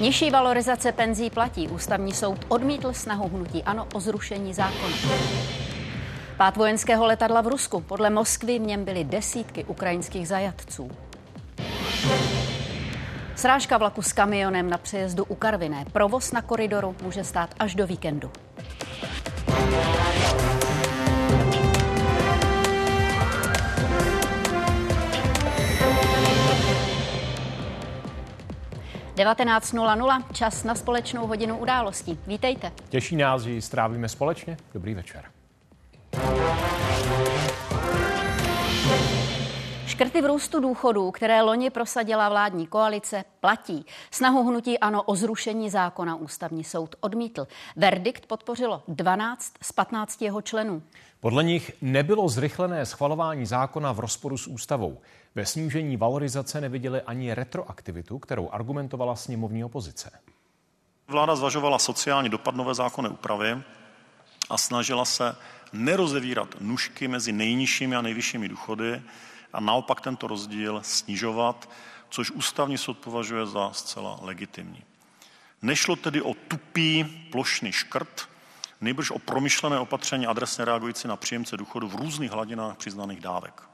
Nižší valorizace penzí platí. Ústavní soud odmítl snahu hnutí ano o zrušení zákona. Pát vojenského letadla v Rusku. Podle Moskvy v něm byly desítky ukrajinských zajatců. Srážka vlaku s kamionem na přejezdu u Karviné. Provoz na koridoru může stát až do víkendu. 19.00, čas na společnou hodinu událostí. Vítejte. Těší nás, že ji strávíme společně. Dobrý večer. Škrty v růstu důchodů, které loni prosadila vládní koalice, platí. Snahu hnutí ano o zrušení zákona ústavní soud odmítl. Verdikt podpořilo 12 z 15 jeho členů. Podle nich nebylo zrychlené schvalování zákona v rozporu s ústavou. Ve snížení valorizace neviděli ani retroaktivitu, kterou argumentovala sněmovní opozice. Vláda zvažovala sociální dopad nové zákonné úpravy a snažila se nerozevírat nůžky mezi nejnižšími a nejvyššími důchody a naopak tento rozdíl snižovat, což ústavní soud považuje za zcela legitimní. Nešlo tedy o tupý plošný škrt, nejbrž o promyšlené opatření adresně reagující na příjemce důchodu v různých hladinách přiznaných dávek.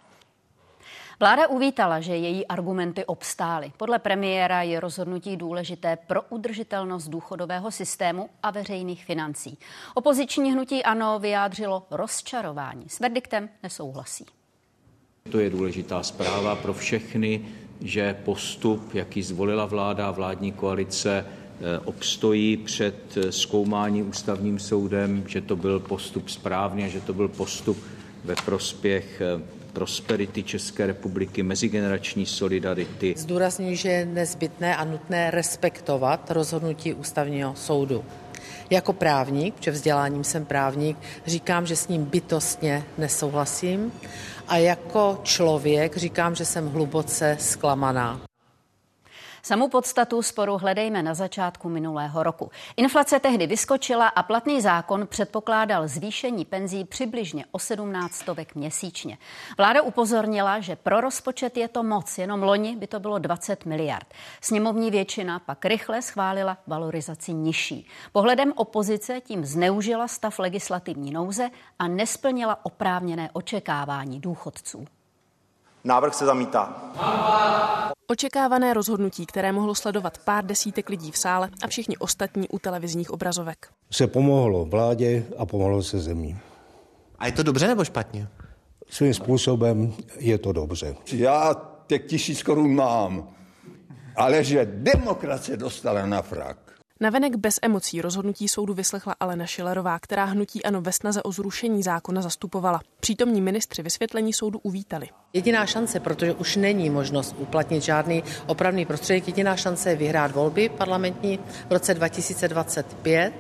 Vláda uvítala, že její argumenty obstály. Podle premiéra je rozhodnutí důležité pro udržitelnost důchodového systému a veřejných financí. Opoziční hnutí ANO vyjádřilo rozčarování. S verdiktem nesouhlasí. To je důležitá zpráva pro všechny, že postup, jaký zvolila vláda a vládní koalice, eh, obstojí před eh, zkoumáním ústavním soudem, že to byl postup správný a že to byl postup ve prospěch eh, prosperity České republiky, mezigenerační solidarity. Zdůrazňuji, že je nezbytné a nutné respektovat rozhodnutí ústavního soudu. Jako právník, protože vzděláním jsem právník, říkám, že s ním bytostně nesouhlasím a jako člověk říkám, že jsem hluboce zklamaná. Samou podstatu sporu hledejme na začátku minulého roku. Inflace tehdy vyskočila a platný zákon předpokládal zvýšení penzí přibližně o 17 stovek měsíčně. Vláda upozornila, že pro rozpočet je to moc, jenom loni by to bylo 20 miliard. Sněmovní většina pak rychle schválila valorizaci nižší. Pohledem opozice tím zneužila stav legislativní nouze a nesplnila oprávněné očekávání důchodců. Návrh se zamítá. Očekávané rozhodnutí, které mohlo sledovat pár desítek lidí v sále a všichni ostatní u televizních obrazovek. Se pomohlo vládě a pomohlo se zemí. A je to dobře nebo špatně? Svým způsobem je to dobře. Já těch tisíc korun mám, ale že demokracie dostala na frak. Navenek bez emocí rozhodnutí soudu vyslechla Alena Šilerová, která hnutí ano ve snaze o zrušení zákona zastupovala. Přítomní ministři vysvětlení soudu uvítali. Jediná šance, protože už není možnost uplatnit žádný opravný prostředek, jediná šance je vyhrát volby parlamentní v roce 2025,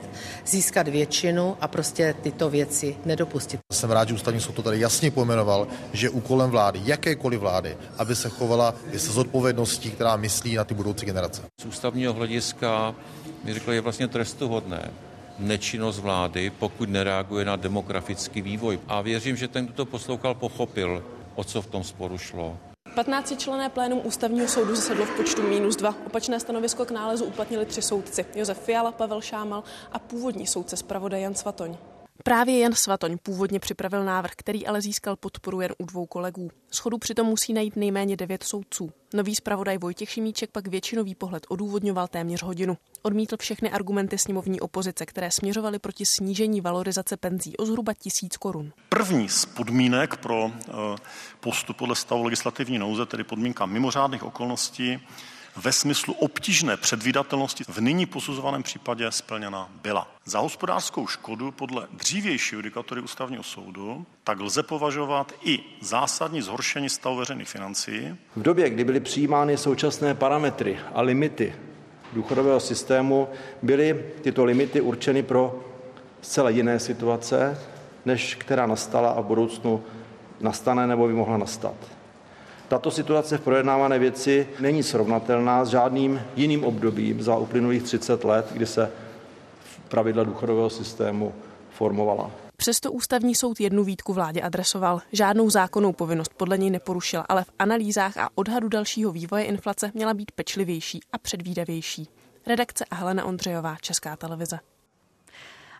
získat většinu a prostě tyto věci nedopustit. Jsem rád, že ústavní soud to tady jasně pojmenoval, že úkolem vlády, jakékoliv vlády, aby se chovala se zodpovědností, která myslí na ty budoucí generace. Z ústavního hlediska mi řekl, je vlastně trestuhodné nečinnost vlády, pokud nereaguje na demografický vývoj. A věřím, že ten, kdo to poslouchal, pochopil, o co v tom sporu šlo. 15 člené plénum ústavního soudu zasedlo v počtu minus dva. Opačné stanovisko k nálezu uplatnili tři soudci. Josef Fiala, Pavel Šámal a původní soudce zpravodaj Jan Svatoň. Právě Jan Svatoň původně připravil návrh, který ale získal podporu jen u dvou kolegů. Schodu přitom musí najít nejméně devět soudců. Nový zpravodaj Vojtěch Šimíček pak většinový pohled odůvodňoval téměř hodinu. Odmítl všechny argumenty sněmovní opozice, které směřovaly proti snížení valorizace penzí o zhruba tisíc korun. První z podmínek pro eh, postup podle stavu legislativní nouze, tedy podmínka mimořádných okolností, ve smyslu obtížné předvídatelnosti v nyní posuzovaném případě splněna byla. Za hospodářskou škodu podle dřívější judikatury ústavního soudu tak lze považovat i zásadní zhoršení stavu veřejných financí. V době, kdy byly přijímány současné parametry a limity důchodového systému, byly tyto limity určeny pro zcela jiné situace, než která nastala a v budoucnu nastane nebo by mohla nastat. Tato situace v projednávané věci není srovnatelná s žádným jiným obdobím za uplynulých 30 let, kdy se pravidla důchodového systému formovala. Přesto ústavní soud jednu výtku vládě adresoval. Žádnou zákonnou povinnost podle něj neporušila, ale v analýzách a odhadu dalšího vývoje inflace měla být pečlivější a předvídavější. Redakce Helena Ondřejová, Česká televize.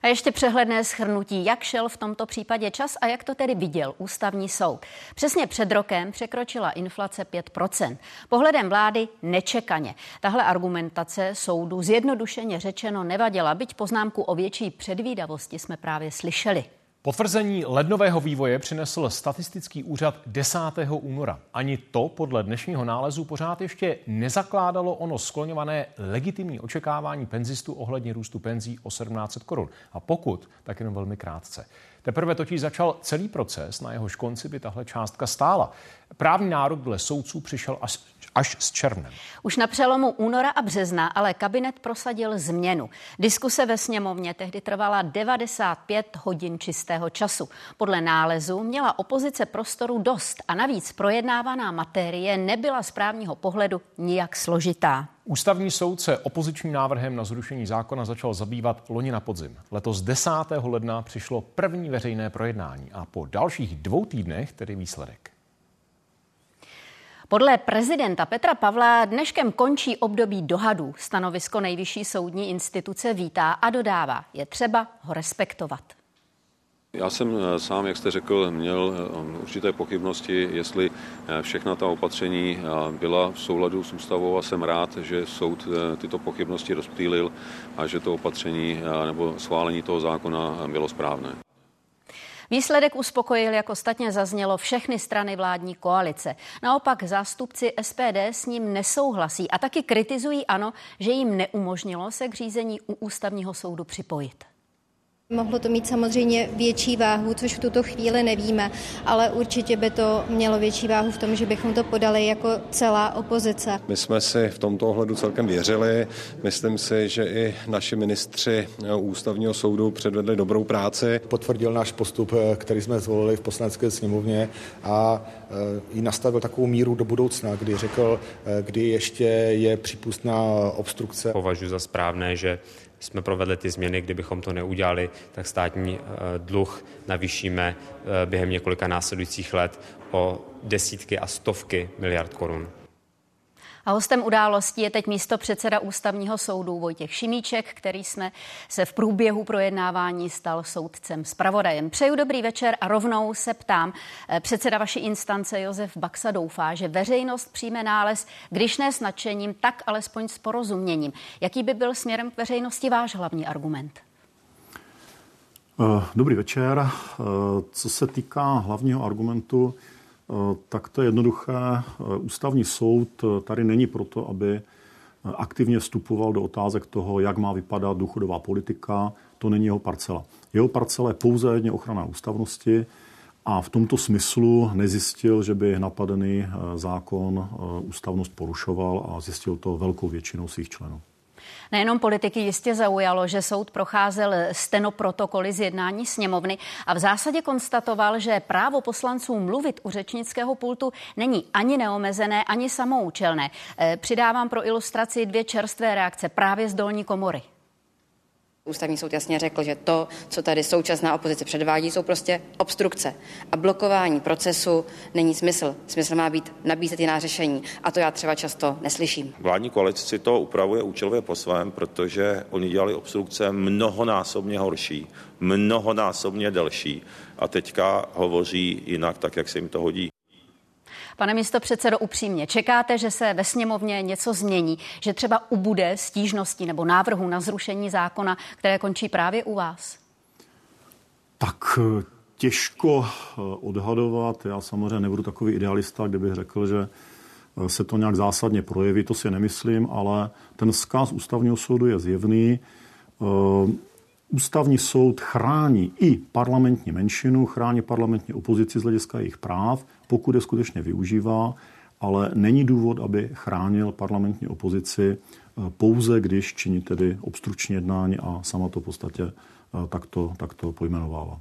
A ještě přehledné schrnutí, jak šel v tomto případě čas a jak to tedy viděl ústavní soud. Přesně před rokem překročila inflace 5%. Pohledem vlády nečekaně. Tahle argumentace soudu zjednodušeně řečeno nevadila, byť poznámku o větší předvídavosti jsme právě slyšeli. Potvrzení lednového vývoje přinesl statistický úřad 10. února. Ani to podle dnešního nálezu pořád ještě nezakládalo ono skloňované legitimní očekávání penzistů ohledně růstu penzí o 1700 korun. A pokud, tak jenom velmi krátce. Teprve totiž začal celý proces, na jehož konci by tahle částka stála. Právní nárok dle soudců přišel až až s červnem. Už na přelomu února a března ale kabinet prosadil změnu. Diskuse ve sněmovně tehdy trvala 95 hodin čistého času. Podle nálezu měla opozice prostoru dost a navíc projednávaná materie nebyla z právního pohledu nijak složitá. Ústavní soud se opozičním návrhem na zrušení zákona začal zabývat loni na podzim. Letos 10. ledna přišlo první veřejné projednání a po dalších dvou týdnech tedy výsledek. Podle prezidenta Petra Pavla dneškem končí období dohadů. Stanovisko nejvyšší soudní instituce vítá a dodává, je třeba ho respektovat. Já jsem eh, sám, jak jste řekl, měl eh, určité pochybnosti, jestli eh, všechna ta opatření byla v souladu s ústavou a jsem rád, že soud tyto pochybnosti rozptýlil a že to opatření nebo schválení toho zákona bylo správné. Výsledek uspokojil, jak ostatně zaznělo, všechny strany vládní koalice. Naopak zástupci SPD s ním nesouhlasí a taky kritizují ANO, že jim neumožnilo se k řízení u ústavního soudu připojit. Mohlo to mít samozřejmě větší váhu, což v tuto chvíli nevíme, ale určitě by to mělo větší váhu v tom, že bychom to podali jako celá opozice. My jsme si v tomto ohledu celkem věřili. Myslím si, že i naši ministři ústavního soudu předvedli dobrou práci. Potvrdil náš postup, který jsme zvolili v poslanecké sněmovně a i nastavil takovou míru do budoucna, kdy řekl, kdy ještě je přípustná obstrukce. Považuji za správné, že jsme provedli ty změny, kdybychom to neudělali, tak státní eh, dluh navýšíme eh, během několika následujících let o desítky a stovky miliard korun. A hostem událostí je teď místo předseda ústavního soudu Vojtěch Šimíček, který jsme se v průběhu projednávání stal soudcem zpravodajem. Přeju dobrý večer a rovnou se ptám. Eh, předseda vaší instance Josef Baxa doufá, že veřejnost přijme nález, když ne s nadšením, tak alespoň s porozuměním. Jaký by byl směrem k veřejnosti váš hlavní argument? Eh, dobrý večer. Eh, co se týká hlavního argumentu, tak to je jednoduché. Ústavní soud tady není proto, aby aktivně vstupoval do otázek toho, jak má vypadat důchodová politika. To není jeho parcela. Jeho parcela je pouze jedně ochrana ústavnosti a v tomto smyslu nezjistil, že by napadený zákon ústavnost porušoval a zjistil to velkou většinou svých členů. Nejenom politiky jistě zaujalo, že soud procházel stenoprotokoly z jednání sněmovny a v zásadě konstatoval, že právo poslanců mluvit u řečnického pultu není ani neomezené, ani samoučelné. Eh, přidávám pro ilustraci dvě čerstvé reakce právě z dolní komory. Ústavní soud jasně řekl, že to, co tady současná opozice předvádí, jsou prostě obstrukce. A blokování procesu není smysl. Smysl má být nabízet jiná řešení. A to já třeba často neslyším. Vládní koalice si to upravuje účelově po svém, protože oni dělali obstrukce mnohonásobně horší, mnohonásobně delší. A teďka hovoří jinak, tak jak se jim to hodí. Pane místo předsedo, upřímně, čekáte, že se ve sněmovně něco změní, že třeba ubude stížností nebo návrhu na zrušení zákona, které končí právě u vás? Tak eh, těžko eh, odhadovat. Já samozřejmě nebudu takový idealista, kdybych řekl, že eh, se to nějak zásadně projeví, to si nemyslím, ale ten vzkaz ústavního soudu je zjevný. Ústavní soud chrání i parlamentní menšinu, chrání parlamentní opozici z hlediska jejich práv, pokud je skutečně využívá, ale není důvod, aby chránil parlamentní opozici eh, pouze, když činí tedy obstrukční jednání a sama to v podstatě eh, takto, takto pojmenovává.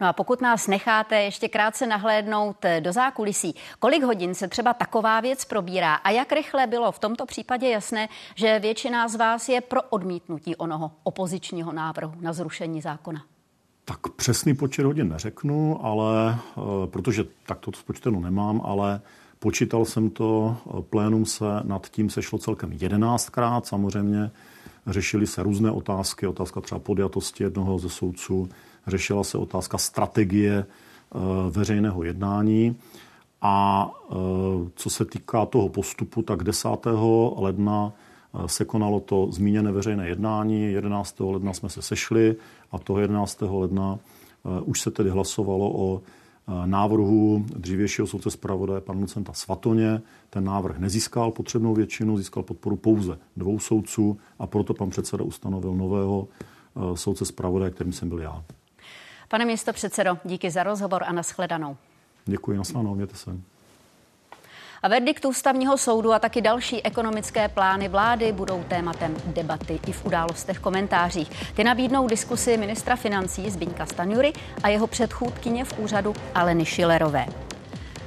No a pokud nás necháte ještě krátce nahlédnout eh, do zákulisí, kolik hodin se třeba taková věc probírá a jak rychle bylo v tomto případě jasné, že většina z vás je pro odmítnutí onoho opozičního návrhu na zrušení zákona? Tak přesný počet hodin neřeknu, ale protože tak to spočteno nemám, ale počítal jsem to, plénum se nad tím sešlo celkem jedenáctkrát, samozřejmě řešily se různé otázky, otázka třeba podjatosti jednoho ze soudců, řešila se otázka strategie veřejného jednání. A co se týká toho postupu, tak 10. ledna se konalo to zmíněné veřejné jednání. 11. ledna jsme se sešli a toho 11. ledna už se tedy hlasovalo o návrhu dřívějšího soudce zpravodaje pana Lucenta Svatoně. Ten návrh nezískal potřebnou většinu, získal podporu pouze dvou soudců a proto pan předseda ustanovil nového soudce zpravodaje, kterým jsem byl já. Pane místo předsedo, díky za rozhovor a nashledanou. Děkuji, nasledanou, mějte se. A verdikt ústavního soudu a taky další ekonomické plány vlády budou tématem debaty i v událostech komentářích. Ty nabídnou diskusi ministra financí Zbyňka Stanjury a jeho předchůdkyně v úřadu Aleny Šilerové.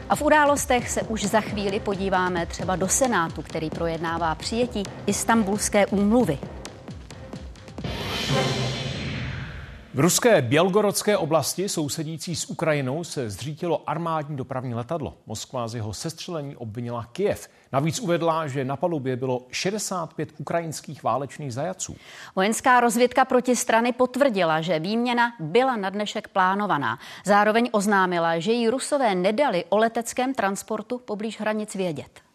A v událostech se už za chvíli podíváme třeba do Senátu, který projednává přijetí Istanbulské úmluvy. V ruské Bělgorodské oblasti sousedící s Ukrajinou se zřítilo armádní dopravní letadlo. Moskva z jeho sestřelení obvinila Kiev. Navíc uvedla, že na palubě bylo 65 ukrajinských válečných zajaců. Vojenská rozvědka protistrany potvrdila, že výměna byla na dnešek plánovaná. Zároveň oznámila, že jí rusové nedali o leteckém transportu poblíž hranic vědět.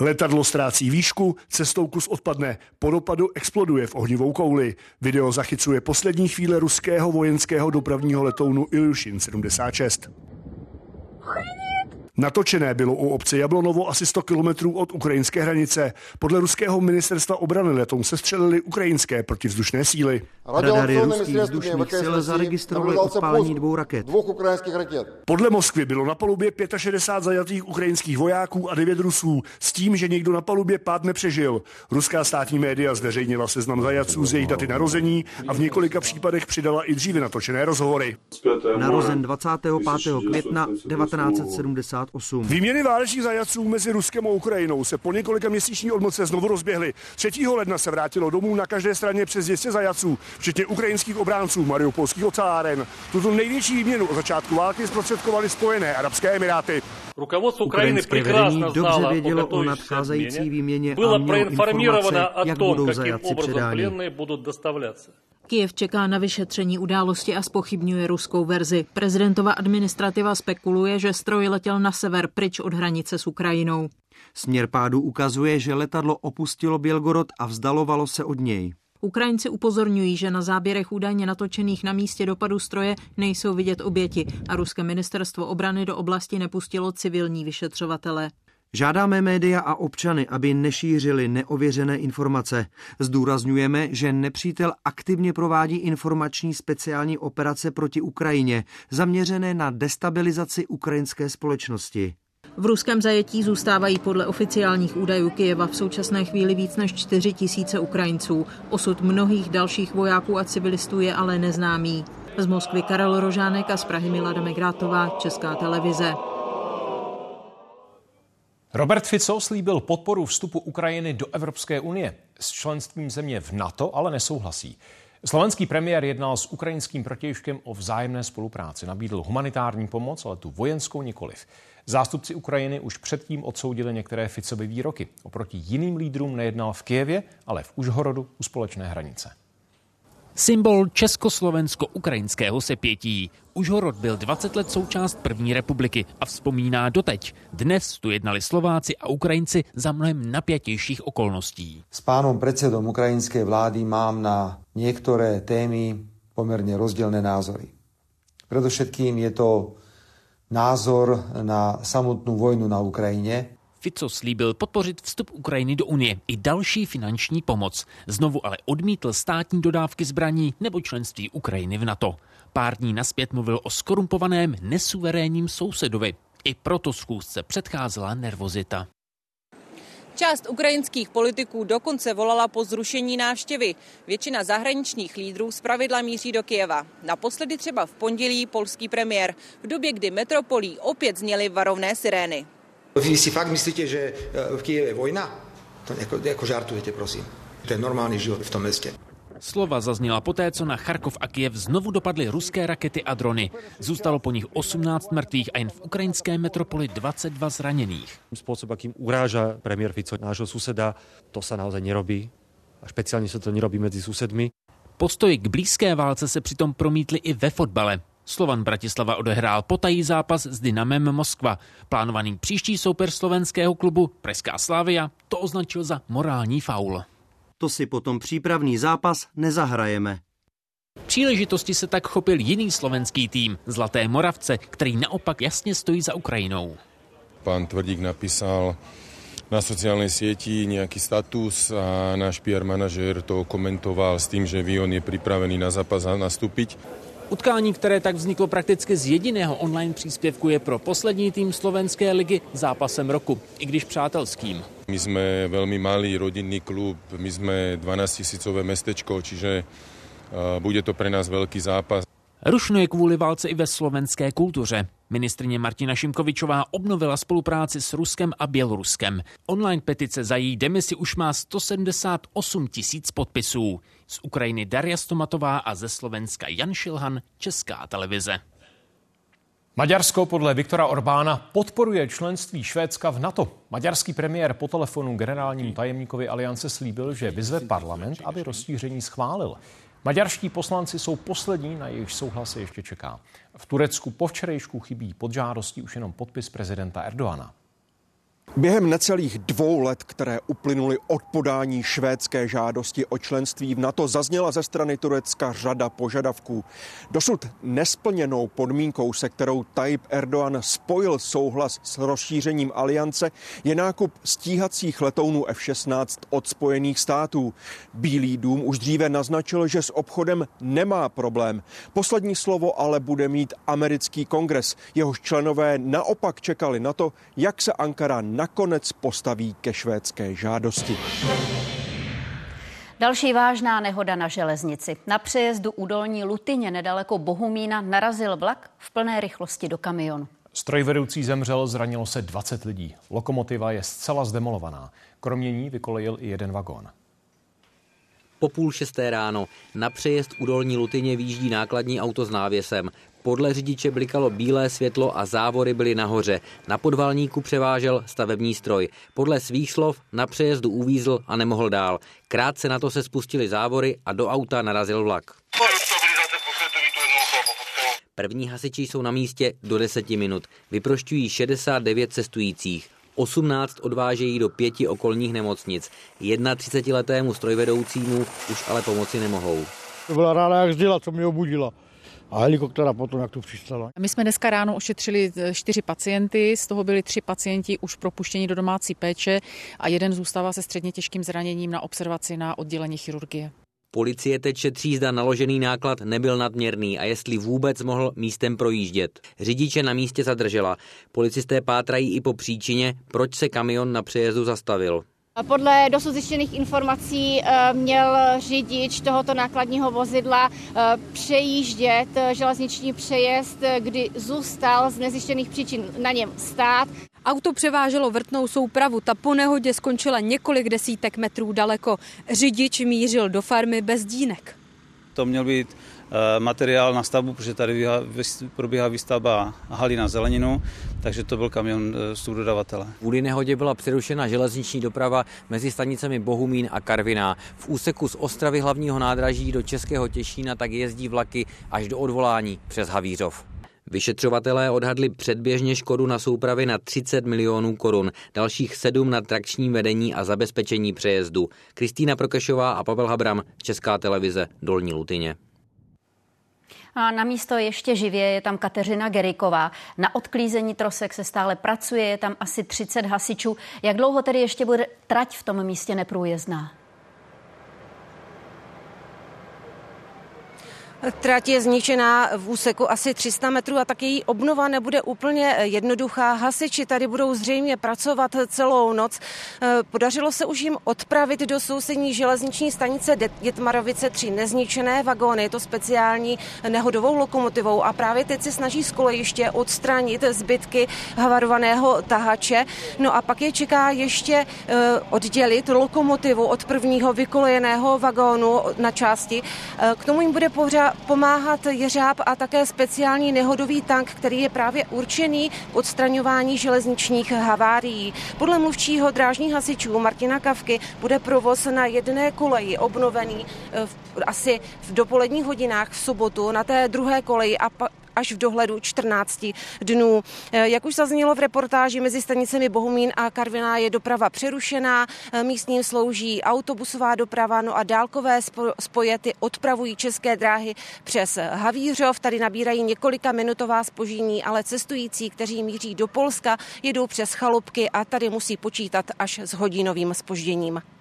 Letadlo ztrácí výšku, cestou kus odpadne. Po dopadu exploduje v ohnivou kouli. Video zachycuje poslední chvíle ruského vojenského dopravního letounu Ilyushin 76. Natočené bylo u obce Jablonovo asi 100 kilometrů od ukrajinské hranice. Podle ruského ministerstva obrany letoun se střelili ukrajinské protivzdušné síly. Radary ruských vzdušných sil zaregistrovaly odpálení dvou raket. Dvou ukrajinských raket. Podle Moskvy bylo na palubě 65 zajatých ukrajinských vojáků a 9 Rusů, s tím, že někdo na palubě pád nepřežil. Ruská státní média zveřejnila seznam zajaců z jejich daty narození a v několika případech přidala i dříve natočené rozhovory. Narozen 25. května 1970 1968. Výměny válečných zajaců mezi Ruskem a Ukrajinou se po několika měsíční odmoce znovu rozběhly. 3. ledna se vrátilo domů na každé straně přes 200 zajaců, včetně ukrajinských obránců mariupolských oceláren. Tuto největší výměnu od začátku války zprostředkovaly Spojené Arabské Emiráty. Ukrajinské vedení dobře vědělo o nadcházející výměně a mělo informace, jak budou zajaci předáni. Kiev čeká na vyšetření události a spochybňuje ruskou verzi. Prezidentova administrativa spekuluje, že stroj letěl na sever pryč od hranice s Ukrajinou. Směr pádu ukazuje, že letadlo opustilo Bělgorod a vzdalovalo se od něj. Ukrajinci upozorňují, že na záběrech údajně natočených na místě dopadu stroje nejsou vidět oběti a ruské ministerstvo obrany do oblasti nepustilo civilní vyšetřovatele. Žádáme média a občany, aby nešířili neověřené informace. Zdůrazňujeme, že nepřítel aktivně provádí informační speciální operace proti Ukrajině, zaměřené na destabilizaci ukrajinské společnosti. V ruském zajetí zůstávají podle oficiálních údajů Kyjeva v současné chvíli víc než 4 tisíce Ukrajinců. Osud mnohých dalších vojáků a civilistů je ale neznámý. Z Moskvy Karel Rožánek a z Prahy Milada Megrátová, Česká televize. Robert Fico slíbil podporu vstupu Ukrajiny do Evropské unie. S členstvím země v NATO ale nesouhlasí. Slovenský premiér jednal s ukrajinským protějškem o vzájemné spolupráci. Nabídl humanitární pomoc, ale tu vojenskou nikoliv. Zástupci Ukrajiny už předtím odsoudili některé Ficovy výroky. Oproti jiným lídrům nejednal v Kijevě, ale v Užhorodu u společné hranice. Symbol československo-ukrajinského sepětí. Užhorod byl 20 let součást první republiky a vzpomíná doteď. Dnes tu jednali Slováci a Ukrajinci za mnohem napjatějších okolností. S pánom predsedom ukrajinské vlády mám na některé témy poměrně rozdílné názory. Predovšetkým je to názor na samotnou vojnu na Ukrajině, Fico slíbil podpořit vstup Ukrajiny do Unie i další finanční pomoc. Znovu ale odmítl státní dodávky zbraní nebo členství Ukrajiny v NATO. Pár dní naspět mluvil o skorumpovaném, nesuverénním sousedovi. I proto schůzce předcházela nervozita. Část ukrajinských politiků dokonce volala po zrušení návštěvy. Většina zahraničních lídrů zpravidla míří do Kijeva. Naposledy třeba v pondělí polský premiér, v době, kdy metropolí opět zněly varovné sirény. Vy si fakt myslíte, že e, v Kijeve je vojna? To jako, jako žartujete, prosím. To je normální život v tom městě. Slova zazněla poté, co na Charkov a Kiev znovu dopadly ruské rakety a drony. Zůstalo po nich 18 mrtvých a jen v ukrajinské metropoli 22 zraněných. Způsob, jakým uráža premiér Fico nášho suseda, to se naozaj nerobí. A speciálně se to nerobí mezi susedmi. Postoji k blízké válce se přitom promítly i ve fotbale. Slovan Bratislava odehrál potají zápas s Dynamem Moskva. Plánovaný příští soupeř slovenského klubu Preská Slávia to označil za morální faul. To si potom přípravný zápas nezahrajeme. Příležitosti se tak chopil jiný slovenský tým, Zlaté Moravce, který naopak jasně stojí za Ukrajinou. Pán Tvrdík napísal na sociálnej sieti nejaký status a náš PR manažer to komentoval s tým, že Vion je pripravený na zápas nastúpiť. Utkání, které tak vzniklo prakticky z jediného online příspěvku, je pro poslední tým slovenské ligy zápasem roku, i když přátelským. My sme veľmi malý rodinný klub, my sme 12 tisícové mestečko, čiže bude to pre nás veľký zápas. Rušno je kvůli válce i ve slovenské kultuře. Ministrině Martina Šimkovičová obnovila spolupráci s Ruskem a Běloruskem. Online petice za její demisi už má 178 tisíc podpisů. Z Ukrajiny Daria Stomatová a ze Slovenska Jan Šilhan, Česká televize. Maďarsko podle Viktora Orbána podporuje členství Švédska v NATO. Maďarský premiér po telefonu generálnímu tajemníkovi aliance slíbil, že vyzve parlament, aby rozšíření schválil. Maďarští poslanci jsou poslední, na jejich souhlas ještě čeká. V Turecku po včerejšku chybí pod žádostí už jenom podpis prezidenta Erdoana. Během necelých dvou let, které uplynuly od podání švédské žádosti o členství v NATO, zazněla ze strany Turecka řada požadavků. Dosud nesplněnou podmínkou, se kterou Tayyip Erdogan spojil souhlas s rozšířením aliance, je nákup stíhacích letounů F-16 od Spojených států. Bílý dům už dříve naznačil, že s obchodem nemá problém. Poslední slovo ale bude mít americký kongres. Jehož členové naopak čekali na to, jak se Ankara nakonec postaví ke švédské žádosti. Další vážná nehoda na železnici. Na přejezdu u Dolní Lutyně nedaleko Bohumína narazil vlak v plné rychlosti do kamionu. Strojvedoucí zemřel, zranilo se 20 lidí. Lokomotiva je zcela zdemolovaná. Kromě ní vykolejil i jeden vagón. Po půl šesté ráno na přejezd u Dolní Lutyně výjíždí nákladní auto s návěsem. Podle řidiče blikalo bílé světlo a závory byly nahoře. Na podvalníku převážel stavební stroj. Podle svých slov na přejezdu uvízl a nemohl dál. Krátce na to se spustily závory a do auta narazil vlak. První hasiči jsou na místě do 10 minut. Vyprošťují 69 cestujících. 18 odvážejí do pěti okolních nemocnic. 31-letému strojvedoucímu už ale pomoci nemohou. To byla ráda jak zděla, co mě obudila a helikoptera potom, jak tu přistala. My jsme dneska ráno ošetřili čtyři pacienty, z toho byli tři pacienti už propuštěni do domácí péče a jeden zůstává se středně těžkým zraněním na observaci na oddělení chirurgie. Policie teď šetří, zda naložený náklad nebyl nadměrný a jestli vůbec mohl místem projíždět. Řidiče na místě zadržela. Policisté pátrají i po příčině, proč se kamion na přejezdu zastavil. Podle dosud zjištěných informací eh, měl řidič tohoto nákladního vozidla eh, přejíždět eh, železniční přejezd, kdy zůstal z nezjištěných příčin na něm stát. Auto převáželo vrtnou soupravu, ta po nehodě skončila několik desítek metrů daleko. Řidič mířil do farmy bez dínek. To měl být materiál na stavbu, protože tady probíhá výstavba haly na zeleninu, takže to byl kamion eh, z dodavatele. Kvůli nehodě byla přerušena železniční doprava mezi stanicemi Bohumín a Karviná. V úseku z Ostravy hlavního nádraží do Českého Těšína tak jezdí vlaky až do odvolání přes Havířov. Vyšetřovatelé odhadli předběžně škodu na soupravy na 30 milionů korun, dalších 7 na trakčním vedení a zabezpečení přejezdu. Kristýna Prokešová a Pavel Habram, Česká televize, Dolní Lutyně. A na místo ještě živě je tam Kateřina Geriková. Na odklízení trosek se stále pracuje, je tam asi 30 hasičů. Jak dlouho tedy ještě bude trať v tom místě neprůjezdná? Trať je zničená v úseku asi 300 metrů a tak její obnova nebude úplně jednoduchá. Hasiči tady budou zřejmě pracovat celou noc. Podařilo se už jim odpravit do sousední železniční stanice Dětmarovice tři nezničené vagóny. Je to speciální nehodovou lokomotivou a právě teď se snaží z kolejiště odstranit zbytky havarovaného tahače. No a pak je čeká ještě eh, oddělit lokomotivu od prvního vykolejeného vagónu na části. Eh, k tomu jim bude pomáhat jeřáb a také speciální nehodový tank, který je právě určený k odstraňování železničních havárií. Podle mluvčího drážních hasičů Martina Kavky bude provoz na jedné koleji obnovený eh, v, asi v dopoledních hodinách v sobotu na té druhé koleji a až v dohledu 14 dnů. Eh, jak už zaznělo v reportáži, mezi stanicemi Bohumín a Karviná je doprava přerušená, eh, místním slouží autobusová doprava, no a dálkové spojety odpravují české dráhy přes Havířov. Tady nabírají několika minutová spožení, ale cestující, kteří míří do Polska, jedou přes chalupky a tady musí počítat až s hodinovým spožděním.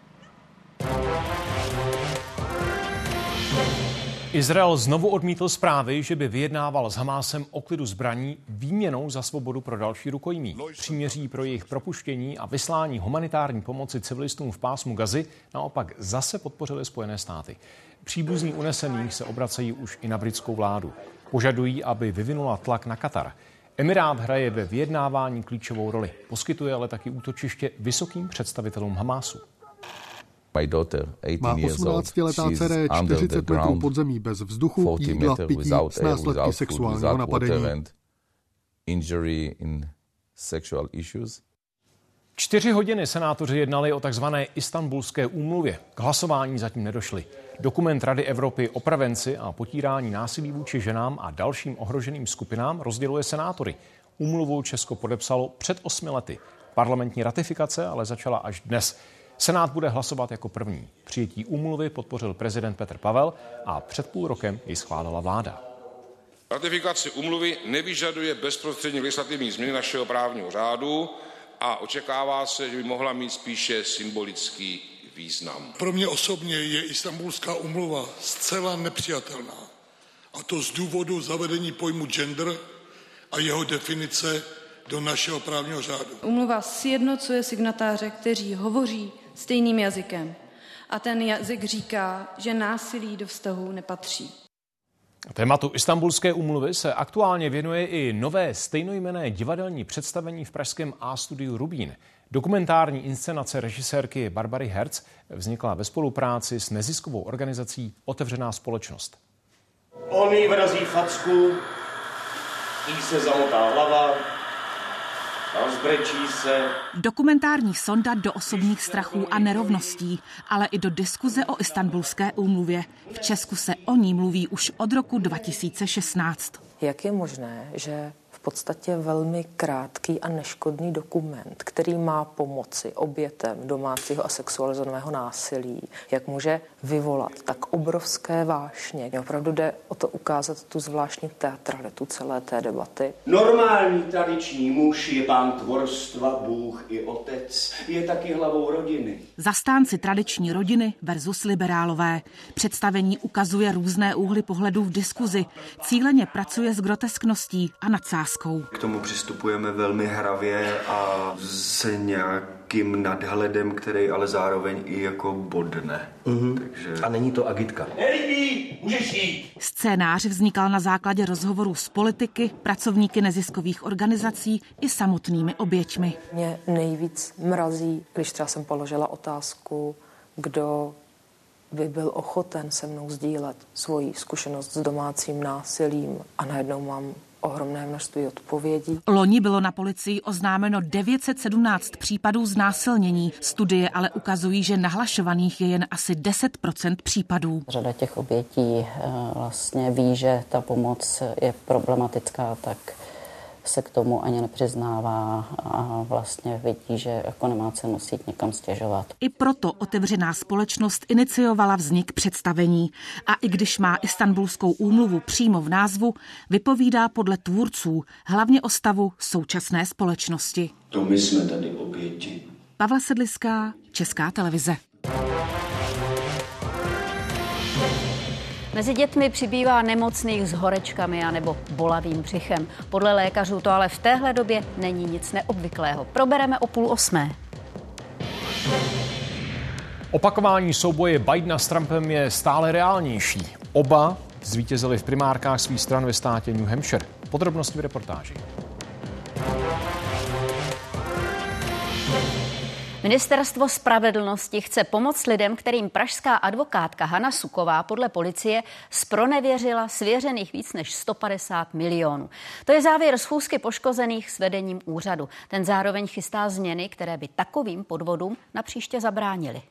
Izrael znovu odmítl zprávy, že by vyjednával s Hamásem o klidu zbraní výměnou za svobodu pro další rukojmí. Příměří pro jejich propuštění a vyslání humanitární pomoci civilistům v pásmu Gazy naopak zase podpořili Spojené státy. Příbuzní unesených se obracejí už i na britskou vládu. Požadují, aby vyvinula tlak na Katar. Emirát hraje ve vyjednávání klíčovou roli. Poskytuje ale taky útočiště vysokým představitelům Hamásu. Má 18-letá dcera je 40 metrů pod zemí bez vzduchu, jídla, pití s následky sexuálního napadení. Čtyři hodiny senátoři jednali o takzvané istambulské úmluvě. K hlasování zatím nedošli. Dokument Rady Evropy o prevenci a potírání násilí vůči ženám a dalším ohroženým skupinám rozděluje senátory. Úmluvu Česko podepsalo před osmi lety. Parlamentní ratifikace ale začala až dnes. Senát bude hlasovat jako první. Přijetí úmluvy podpořil prezident Petr Pavel a před půl rokem ji schválila vláda. Ratifikace úmluvy nevyžaduje bezprostřední legislativní změny našeho právního řádu a očekává se, že by mohla mít spíše symbolický význam. Pro mě osobně je Istanbulská umluva zcela nepřijatelná. A to z důvodu zavedení pojmu gender a jeho definice do našeho právního řádu. Umluva sjednocuje signatáře, kteří hovoří stejným jazykem. A ten jazyk říká, že násilí do vztahu nepatří. Tématu Istanbulské úmluvy se aktuálně věnuje i nové stejnojmené divadelní představení v pražském A-studiu Rubín. Dokumentární inscenace režisérky Barbary Herz vznikla ve spolupráci s neziskovou organizací Otevřená společnost. On jí vrazí facku, jí se zamotá hlava. Dokumentární sonda do osobních strachů a nerovností, ale i do diskuze o istambulské úmluvě. V Česku se o ní mluví už od roku 2016. Jak je možné, že podstatě velmi krátký a neškodný dokument, který má pomoci obětem domácího a sexualizovaného násilí, jak může vyvolat tak obrovské vášně. Mě opravdu jde o to ukázat tu zvláštní teatralitu celé té debaty. Normální tradiční muž je pán tvorstva, Bůh i otec, je taky hlavou rodiny. Zastánci tradiční rodiny versus liberálové. Představení ukazuje různé úhly pohledu v diskuzi. Cíleně pracuje s groteskností a nadsázkou láskou. K tomu přistupujeme velmi hravě a se nějakým nadhledem, který ale zároveň i jako bodne. Mm-hmm. Takže... A není to agitka. Nelíbí, můžeš jít. Scénář vznikal na základě rozhovorů s politiky, pracovníky neziskových organizací i samotnými oběťmi. Mě nejvíc mrazí, když třeba jsem položila otázku, kdo by byl ochoten se mnou sdílet svoji zkušenost s domácím násilím a najednou mám ohromné množství odpovědí. Loni bylo na policii oznámeno 917 případů znásilnění. Studie ale ukazují, že nahlašovaných je jen asi 10% případů. Řada těch obětí eh, vlastně ví, že ta pomoc je problematická, tak se k tomu ani nepřiznává a vlastně vidí, že jako nemá cenu si někam stěžovat. I proto otevřená společnost iniciovala vznik představení. A i když má Istanbulskou úmluvu přímo v názvu, vypovídá podle tvůrců hlavně o stavu současné společnosti. To my jsme tady oběti. Pavla Sedliská, Česká televize. Mezi dětmi přibývá nemocných s horečkami a nebo bolavým břichem. Podle lékařů to ale v téhle době není nic neobvyklého. Probereme o půl osmé. Opakování souboje Bidena s Trumpem je stále reálnější. Oba zvítězili v primárkách svých stran ve státě New Hampshire. Podrobnosti v reportáži. Ministerstvo spravedlnosti chce pomoct lidem, kterým pražská advokátka Hana Suková podle policie spronevěřila svěřených víc než 150 milionů. To je závěr schůzky poškozených s vedením úřadu. Ten zároveň chystá změny, které by takovým podvodům na příště zabránili.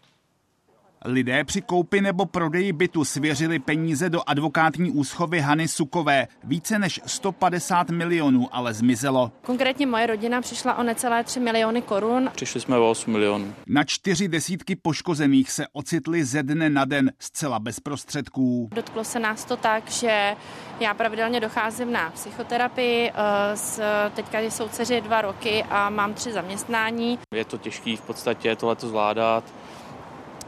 Lidé při koupi nebo prodeji bytu svěřili peníze do advokátní úschovy Hany Sukové. Více než 150 milionů ale zmizelo. Konkrétně moje rodina přišla o necelé 3 miliony korun. Přišli jsme o 8 milionů. Na čtyři desítky poškozených se ocitli ze dne na den zcela bez prostředků. Dotklo se nás to tak, že já pravidelně docházím na psychoterapii, eh, teďka jsou dceři dva roky a mám tři zaměstnání. Je to těžké v podstatě tohleto zvládat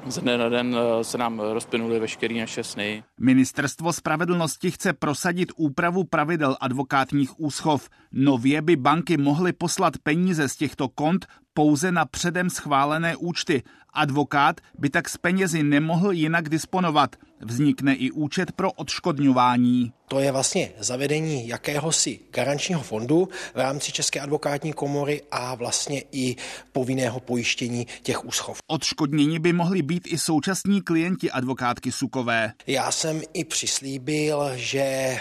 ze dne na den eh, se nám rozplynuly veškeré naše sny. Ministerstvo spravedlnosti chce prosadit úpravu pravidel advokátních úschov. Nově by banky mohly poslat peníze z těchto kont pouze na předem schválené účty. Advokát by tak s penězi nemohl jinak disponovat. Vznikne i účet pro odškodňování. To je vlastně zavedení jakéhosi garančního fondu v rámci České advokátní komory a vlastně i povinného pojištění těch úschov. Odškodnění by mohli být i současní klienti advokátky Sukové. Já jsem i přislíbil, že eh,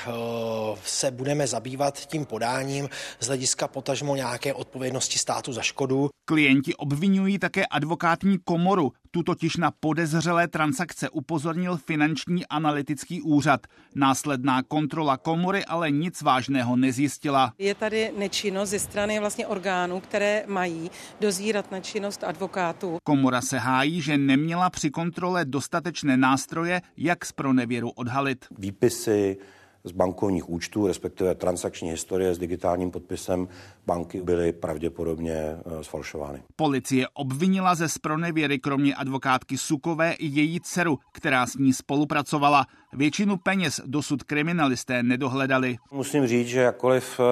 se budeme zabývat tím podáním z hlediska potažmo nějaké odpovědnosti státu za škodu. Klienti obvinují také advokátní komoru. Tu totiž na podezřelé transakce upozornil finanční analytický úřad. Následná kontrola komory ale nic vážného nezjistila. Je tady nečinnost ze strany vlastně orgánů, které mají dozírat na činnost advokátů. Komora se hájí, že neměla při kontrole dostatečné nástroje, jak z pronevěru odhalit. Výpisy z bankovních účtů, respektive transakční historie s digitálním podpisem banky byly pravděpodobně eh, sfalšovány. Policie obvinila ze spronevěry kromě advokátky Sukové i její dceru, která s ní spolupracovala. Většinu peněz dosud kriminalisté nedohledali. Musím říct, že jakkoliv eh,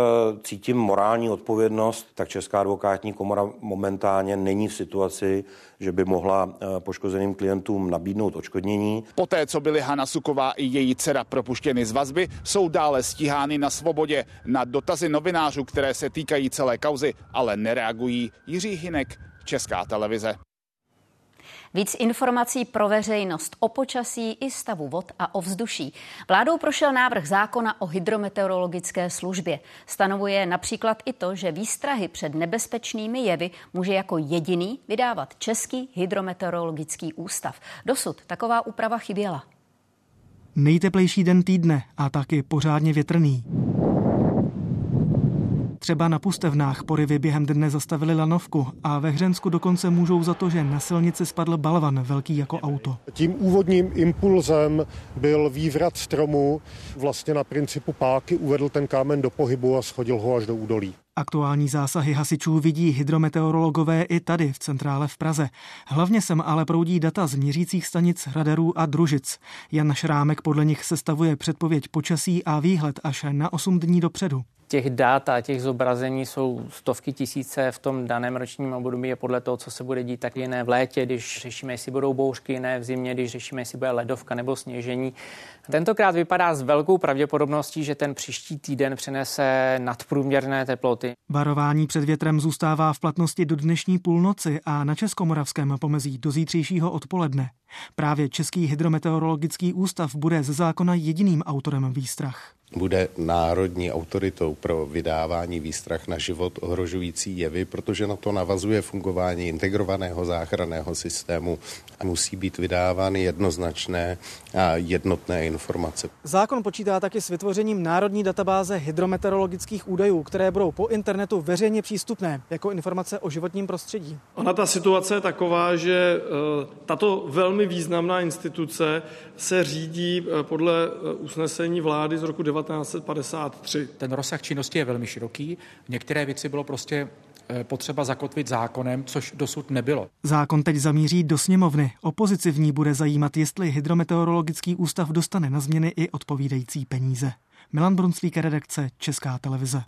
cítím morální odpovědnost, tak Česká advokátní komora momentálně není v situaci, že by mohla eh, poškozeným klientům nabídnout odškodnění. Poté, co byly Hana Suková i její dcera propuštěny z vazby, jsou dále stíhány na svobodě. Na dotazy novinářů, které se týkají celé kauzy, ale nereagují. Jiří Hinek, Česká televize. Víc informací pro veřejnost o počasí i stavu vod a ovzduší. Vládou prošel návrh zákona o hydrometeorologické službě. Stanovuje například i to, že výstrahy před nebezpečnými jevy může jako jediný vydávat Český hydrometeorologický ústav. Dosud taková úprava chyběla. Nejteplejší den týdne a taky pořádně větrný. Třeba na Pustevnách porivy během dne zastavili lanovku a ve Hřensku dokonce můžou za to, že na silnici spadl balvan velký jako auto. Tím úvodním impulzem byl vývrat stromu, vlastně na principu páky uvedl ten kámen do pohybu a schodil ho až do údolí. Aktuální zásahy hasičů vidí hydrometeorologové i tady v centrále v Praze. Hlavně sem ale proudí data z měřících stanic radarů a družic. Jan Šrámek podle nich sestavuje předpověď počasí a výhled až na 8 dní dopředu těch dat a těch zobrazení jsou stovky tisíce v tom daném ročním období je podle toho, co se bude dít, tak jiné v létě, když řešíme, jestli budou bouřky, ne v zimě, když řešíme, jestli bude ledovka nebo sněžení. Tentokrát vypadá s velkou pravděpodobností, že ten příští týden přinese nadprůměrné teploty. Varování před větrem zůstává v platnosti do dnešní půlnoci a na Českomoravském pomezí do zítřejšího odpoledne. Právě Český hydrometeorologický ústav bude ze zákona jediným autorem výstrach bude národní autoritou pro vydávání výstrach na život ohrožující jevy, protože na to navazuje fungování integrovaného záchranného systému a musí být vydávány jednoznačné a jednotné informace. Zákon počítá taky s vytvořením národní databáze hydrometeorologických údajů, které budou po internetu veřejně přístupné jako informace o životním prostředí. Ona ta situace je taková, že eh, tato velmi významná instituce se řídí eh, podle eh, usnesení vlády z roku 19 1953. Ten rozsah činnosti je velmi široký. Některé věci bylo prostě eh, potřeba zakotvit zákonem, což dosud nebylo. Zákon teď zamíří do sněmovny. Opozici v ní bude zajímat, jestli Hydrometeorologický ústav dostane na změny i odpovídající peníze. Milan Brunslík, redakce Česká televize.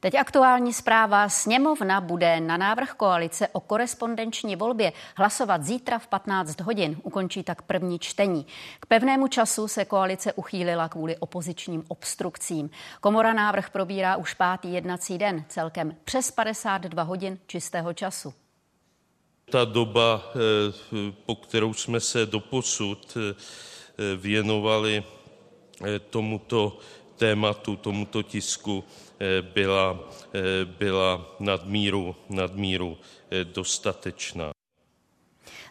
Teď aktuální zpráva. Sněmovna bude na návrh koalice o korespondenční volbě hlasovat zítra v 15 hodin. Ukončí tak první čtení. K pevnému času se koalice uchýlila kvůli opozičním obstrukcím. Komora návrh probírá už pátý jednací den, celkem přes 52 hodin čistého času. Ta doba, eh, po kterou jsme se doposud eh, věnovali eh, tomuto tématu, tomuto tisku, byla, eh, byla nadmíru, nadmíru eh, dostatečná.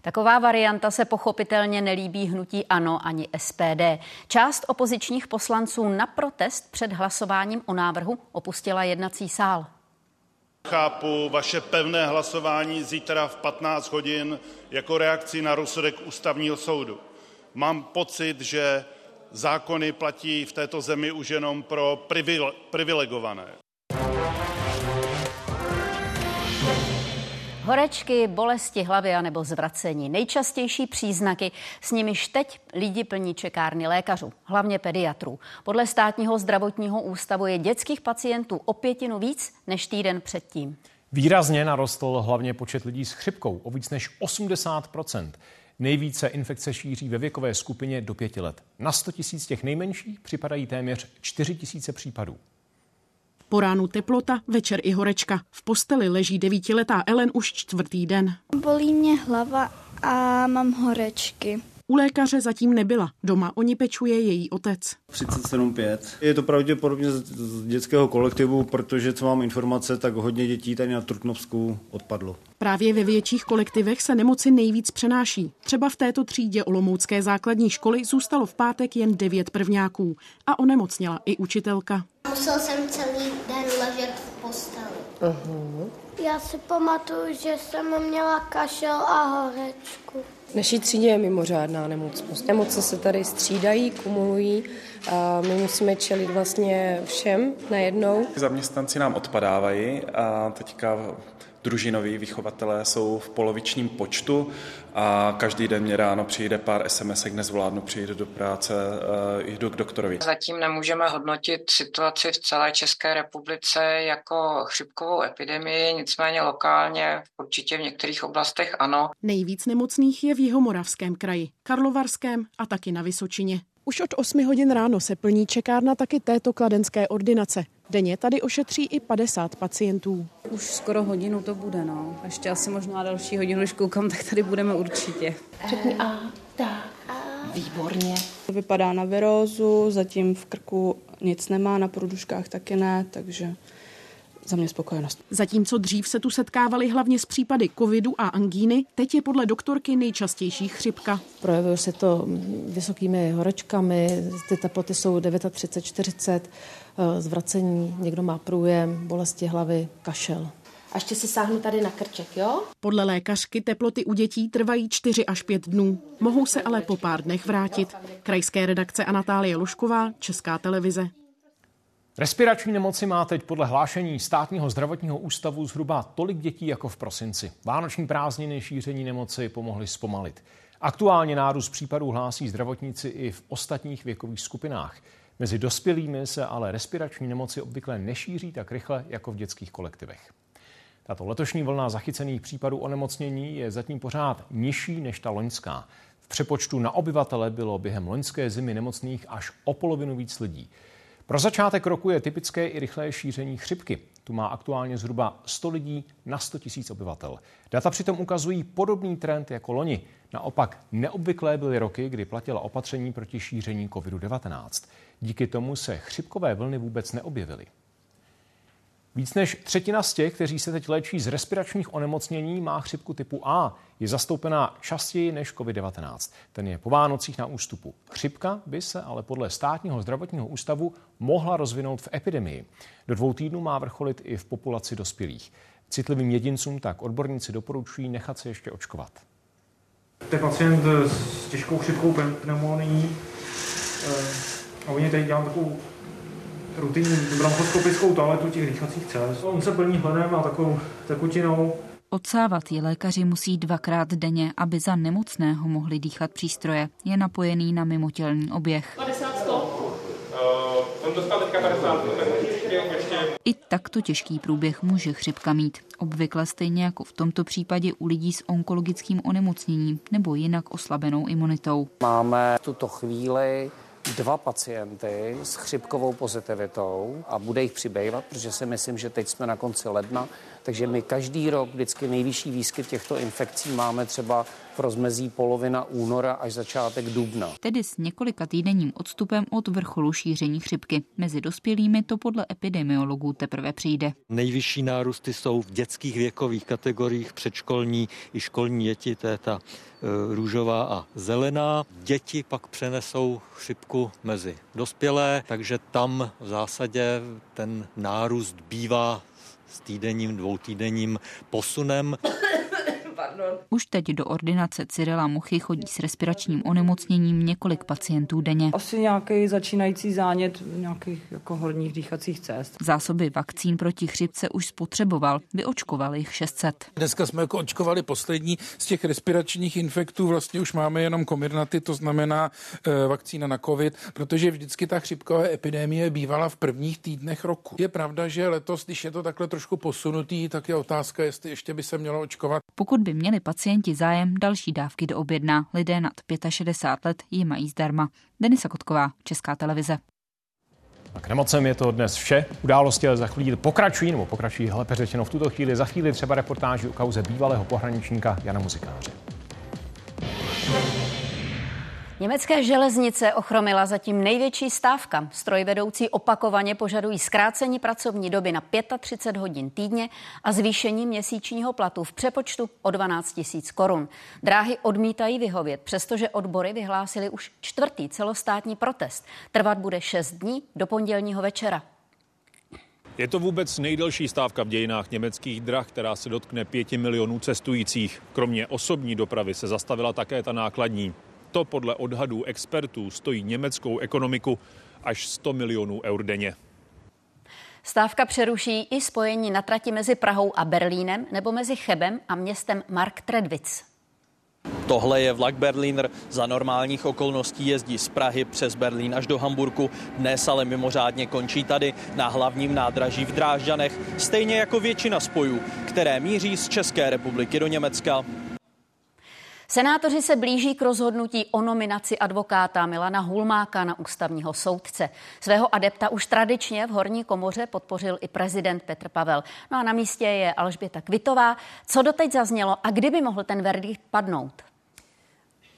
Taková varianta se pochopitelně nelíbí hnutí ANO ani SPD. Část opozičních poslanců na protest před hlasováním o návrhu opustila jednací sál. Chápu vaše pevné hlasování zítra v 15 hodin jako reakci na rozsudek ústavního soudu. Mám pocit, že zákony platí v této zemi už jenom pro privilegované. Horečky, bolesti hlavy a nebo zvracení. Nejčastější příznaky, s nimiž teď lidi plní čekárny lékařů, hlavně pediatrů. Podle státního zdravotního ústavu je dětských pacientů o pětinu víc než týden předtím. Výrazně narostl hlavně počet lidí s chřipkou o víc než 80 Nejvíce infekce šíří ve věkové skupině do pěti let. Na 100 tisíc těch nejmenších připadají téměř 4 tisíce případů. Po ránu teplota, večer i horečka. V posteli leží devítiletá Ellen už čtvrtý den. Bolí mě hlava a mám horečky. U lékaře zatím nebyla. Doma o ní pečuje její otec. 37,5. Je to pravděpodobně z dětského kolektivu, protože co mám informace, tak hodně dětí tady na Trutnovsku odpadlo. Právě ve větších kolektivech se nemoci nejvíc přenáší. Třeba v této třídě Olomoucké základní školy zůstalo v pátek jen devět prvňáků a onemocněla i učitelka. Musel jsem celý den ležet v posteli. Uh-huh. Já si pamatuju, že jsem měla kašel a horečku. V naší třídě je mimořádná nemocnost. Nemoce se tady střídají, kumulují a my musíme čelit vlastně všem najednou. Zaměstnanci nám odpadávají a teďka družinoví vychovatelé jsou v polovičním počtu a každý den mě ráno přijde pár SMS, nezvládnu přijít do práce, jdu k doktorovi. Zatím nemůžeme hodnotit situaci v celé České republice jako chřipkovou epidemii, nicméně lokálně určitě v některých oblastech ano. Nejvíc nemocných je v Jihomoravském kraji, Karlovarském a taky na Vysočině. Už od 8 hodin ráno se plní čekárna taky této kladenské ordinace. Denně tady ošetří i 50 pacientů. Už skoro hodinu to bude, no. Ještě asi možná další hodinu, když koukám, tak tady budeme určitě. Řekni a, tak. Výborně. Vypadá na virózu, zatím v krku nic nemá, na průduškách taky ne, takže za mě spokojenost. Zatímco dřív se tu setkávali hlavně s případy covidu a angíny, teď je podle doktorky nejčastější chřipka. Projevuje se to vysokými horečkami, ty teploty jsou 39, 40, eh, zvracení, někdo má průjem, bolesti hlavy, kašel. A ještě si sáhnu tady na krček, jo? Podle lékařky teploty u dětí trvají 4 až 5 dnů. Mohou se ale po pár dnech vrátit. Krajské redakce Anatálie Lušková, Česká televize. Respirační nemoci má teď podle hlášení státního zdravotního ústavu zhruba tolik dětí jako v prosinci. Vánoční prázdniny šíření nemoci pomohly zpomalit. Aktuálně nárůst případů hlásí zdravotníci i v ostatních věkových skupinách. Mezi dospělými se ale respirační nemoci obvykle nešíří tak rychle jako v dětských kolektivech. Tato letošní vlna zachycených případů onemocnění je zatím pořád nižší než ta loňská. V přepočtu na obyvatele bylo během loňské zimy nemocných až o polovinu víc lidí. Pro začátek roku je typické i rychlé šíření chřipky. Tu má aktuálně zhruba 100 lidí na 100 tisíc obyvatel. Data přitom ukazují podobný trend jako loni. Naopak neobvyklé byly roky, kdy platila opatření proti šíření COVID-19. Díky tomu se chřipkové vlny vůbec neobjevily. Víc než třetina z těch, kteří se teď léčí z respiračních onemocnění, má chřipku typu A. Je zastoupená častěji než COVID-19. Ten je po Vánocích na ústupu. Chřipka by se ale podle státního zdravotního ústavu mohla rozvinout v epidemii. Do dvou týdnů má vrcholit i v populaci dospělých. Citlivým jedincům tak odborníci doporučují nechat se ještě očkovat. Ten pacient s těžkou chřipkou pneumonií, eh, a oni tady dělám takovou rutinní bronchoskopickou toaletu těch dýchacích cest. On se plní hledem a takovou tekutinou. Odsávat je lékaři musí dvakrát denně, aby za nemocného mohli dýchat přístroje. Je napojený na mimotělný oběh. 50 100. Uh, dostal teďka 50 I takto těžký průběh může chřipka mít. Obvykle stejně jako v tomto případě u lidí s onkologickým onemocněním nebo jinak oslabenou imunitou. Máme v tuto chvíli dva pacienty s chřipkovou pozitivitou a bude jich přibývat, protože si myslím, že teď jsme na konci ledna, takže my každý rok vždycky nejvyšší výskyt těchto infekcí máme třeba v rozmezí polovina února až začátek dubna. Tedy s několika týdenním odstupem od vrcholu šíření chřipky. Mezi dospělými to podle epidemiologů teprve přijde. Nejvyšší nárůsty jsou v dětských věkových kategoriích, předškolní i školní děti, to je ta e, růžová a zelená. Děti pak přenesou chřipku mezi dospělé, takže tam v zásadě ten nárůst bývá s týdenním, dvoutýdenním posunem. Pardon. Už teď do ordinace Cyrila Muchy chodí s respiračním onemocněním několik pacientů denně. Asi nějaký začínající zánět nějakých jako horních dýchacích cest. Zásoby vakcín proti chřipce už spotřeboval, vyočkoval jich 600. Dneska jsme jako očkovali poslední z těch respiračních infektů, vlastně už máme jenom komirnaty, to znamená e, vakcína na covid, protože vždycky ta chřipková epidemie bývala v prvních týdnech roku. Je pravda, že letos, když je to takhle trošku posunutý, tak je otázka, jestli ještě by se mělo očkovat. Pokud by měli pacienti zájem, další dávky do objedna. Lidé nad 65 let ji mají zdarma. Denisa Kotková, Česká televize. A k nemocem je to dnes vše. Události ale za chvíli pokračují, nebo pokračují lépe řečeno v tuto chvíli. Za chvíli třeba reportáži o kauze bývalého pohraničníka Jana Muzikáře. Německé železnice ochromila zatím největší stávka. Strojvedoucí opakovaně požadují zkrácení pracovní doby na 35 hodin týdně a zvýšení měsíčního platu v přepočtu o 12 000 korun. Dráhy odmítají vyhovět, přestože odbory vyhlásili už čtvrtý celostátní protest. Trvat bude 6 dní do pondělního večera. Je to vůbec nejdelší stávka v dějinách německých drah, která se dotkne pěti milionů cestujících. Kromě osobní dopravy se zastavila také ta nákladní. To podle odhadů expertů stojí německou ekonomiku až 100 milionů eur denně. Stávka přeruší i spojení na trati mezi Prahou a Berlínem nebo mezi Chebem a městem Marktredwitz. Tohle je vlak Berliner. Za normálních okolností jezdí z Prahy přes Berlín až do Hamburku. Dnes ale mimořádně končí tady na hlavním nádraží v Drážďanech, stejně jako většina spojů, které míří z České republiky do Německa. Senátoři se blíží k rozhodnutí o nominaci advokáta Milana Hulmáka na ústavního soudce. Svého adepta už tradičně v horní komoře podpořil i prezident Petr Pavel. No a na místě je Alžběta Kvitová. Co doteď zaznělo a kdyby mohl ten verdikt padnout?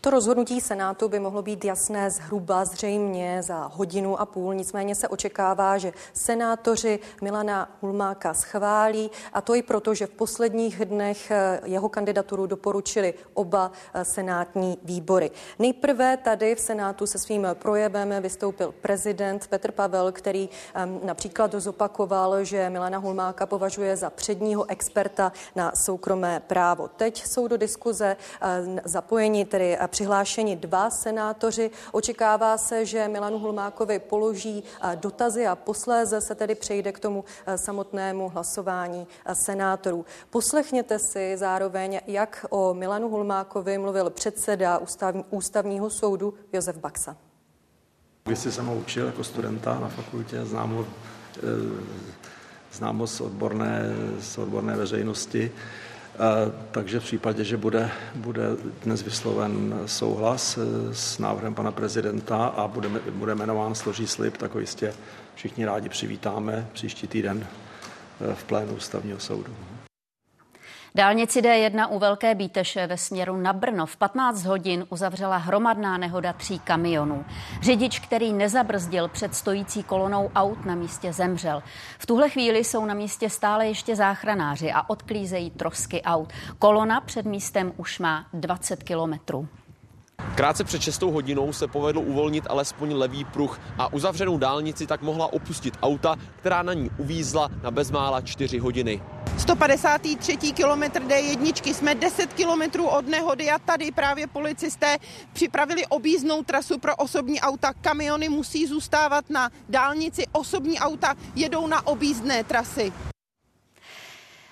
To rozhodnutí Senátu by mohlo být jasné zhruba zřejmě za hodinu a půl, nicméně se očekává, že senátoři Milana Hulmáka schválí a to i proto, že v posledních dnech eh, jeho kandidaturu doporučili oba eh, senátní výbory. Nejprve tady v Senátu se svým projevem vystoupil prezident Petr Pavel, který ehm, například zopakoval, že Milana Hulmáka považuje za předního experta na soukromé právo. Teď jsou do diskuze eh, zapojeni tedy přihlášeni dva senátoři. Očekává se, že Milanu Hulmákovi položí eh, dotazy a posléze se tedy přejde k tomu eh, samotnému hlasování eh, senátorů. Poslechněte si zároveň, jak o Milanu Hulmákovi mluvil předseda ústavní, ústavního soudu Josef Baxa. Když jsem ho učil jako studenta na fakultě, znám ho, znám z, odborné, z odborné veřejnosti. Takže v případě, že bude, bude dnes vysloven souhlas e, s návrhem pana prezidenta a bude, bude jmenován složí slib, tak ho jistě všichni rádi přivítáme příští týden e, v plénu ústavního soudu. Dálnici D1 u Velké Bíteše ve směru na Brno v 15 hodin uzavřela hromadná nehoda tří kamionů. Řidič, který nezabrzdil před stojící kolonou aut, na místě zemřel. V tuhle chvíli jsou na místě stále ještě záchranáři a odklízejí trosky aut. Kolona před místem už má 20 kilometrů. Krátce před 6 hodinou se povedlo uvolnit alespoň levý pruh a uzavřenou dálnici tak mohla opustit auta, která na ní uvízla na bezmála 4 hodiny. 153. kilometr D1, jsme 10 kilometrů od nehody a tady právě policisté připravili objízdnou trasu pro osobní auta. Kamiony musí zůstávat na dálnici, osobní auta jedou na objízdné trasy.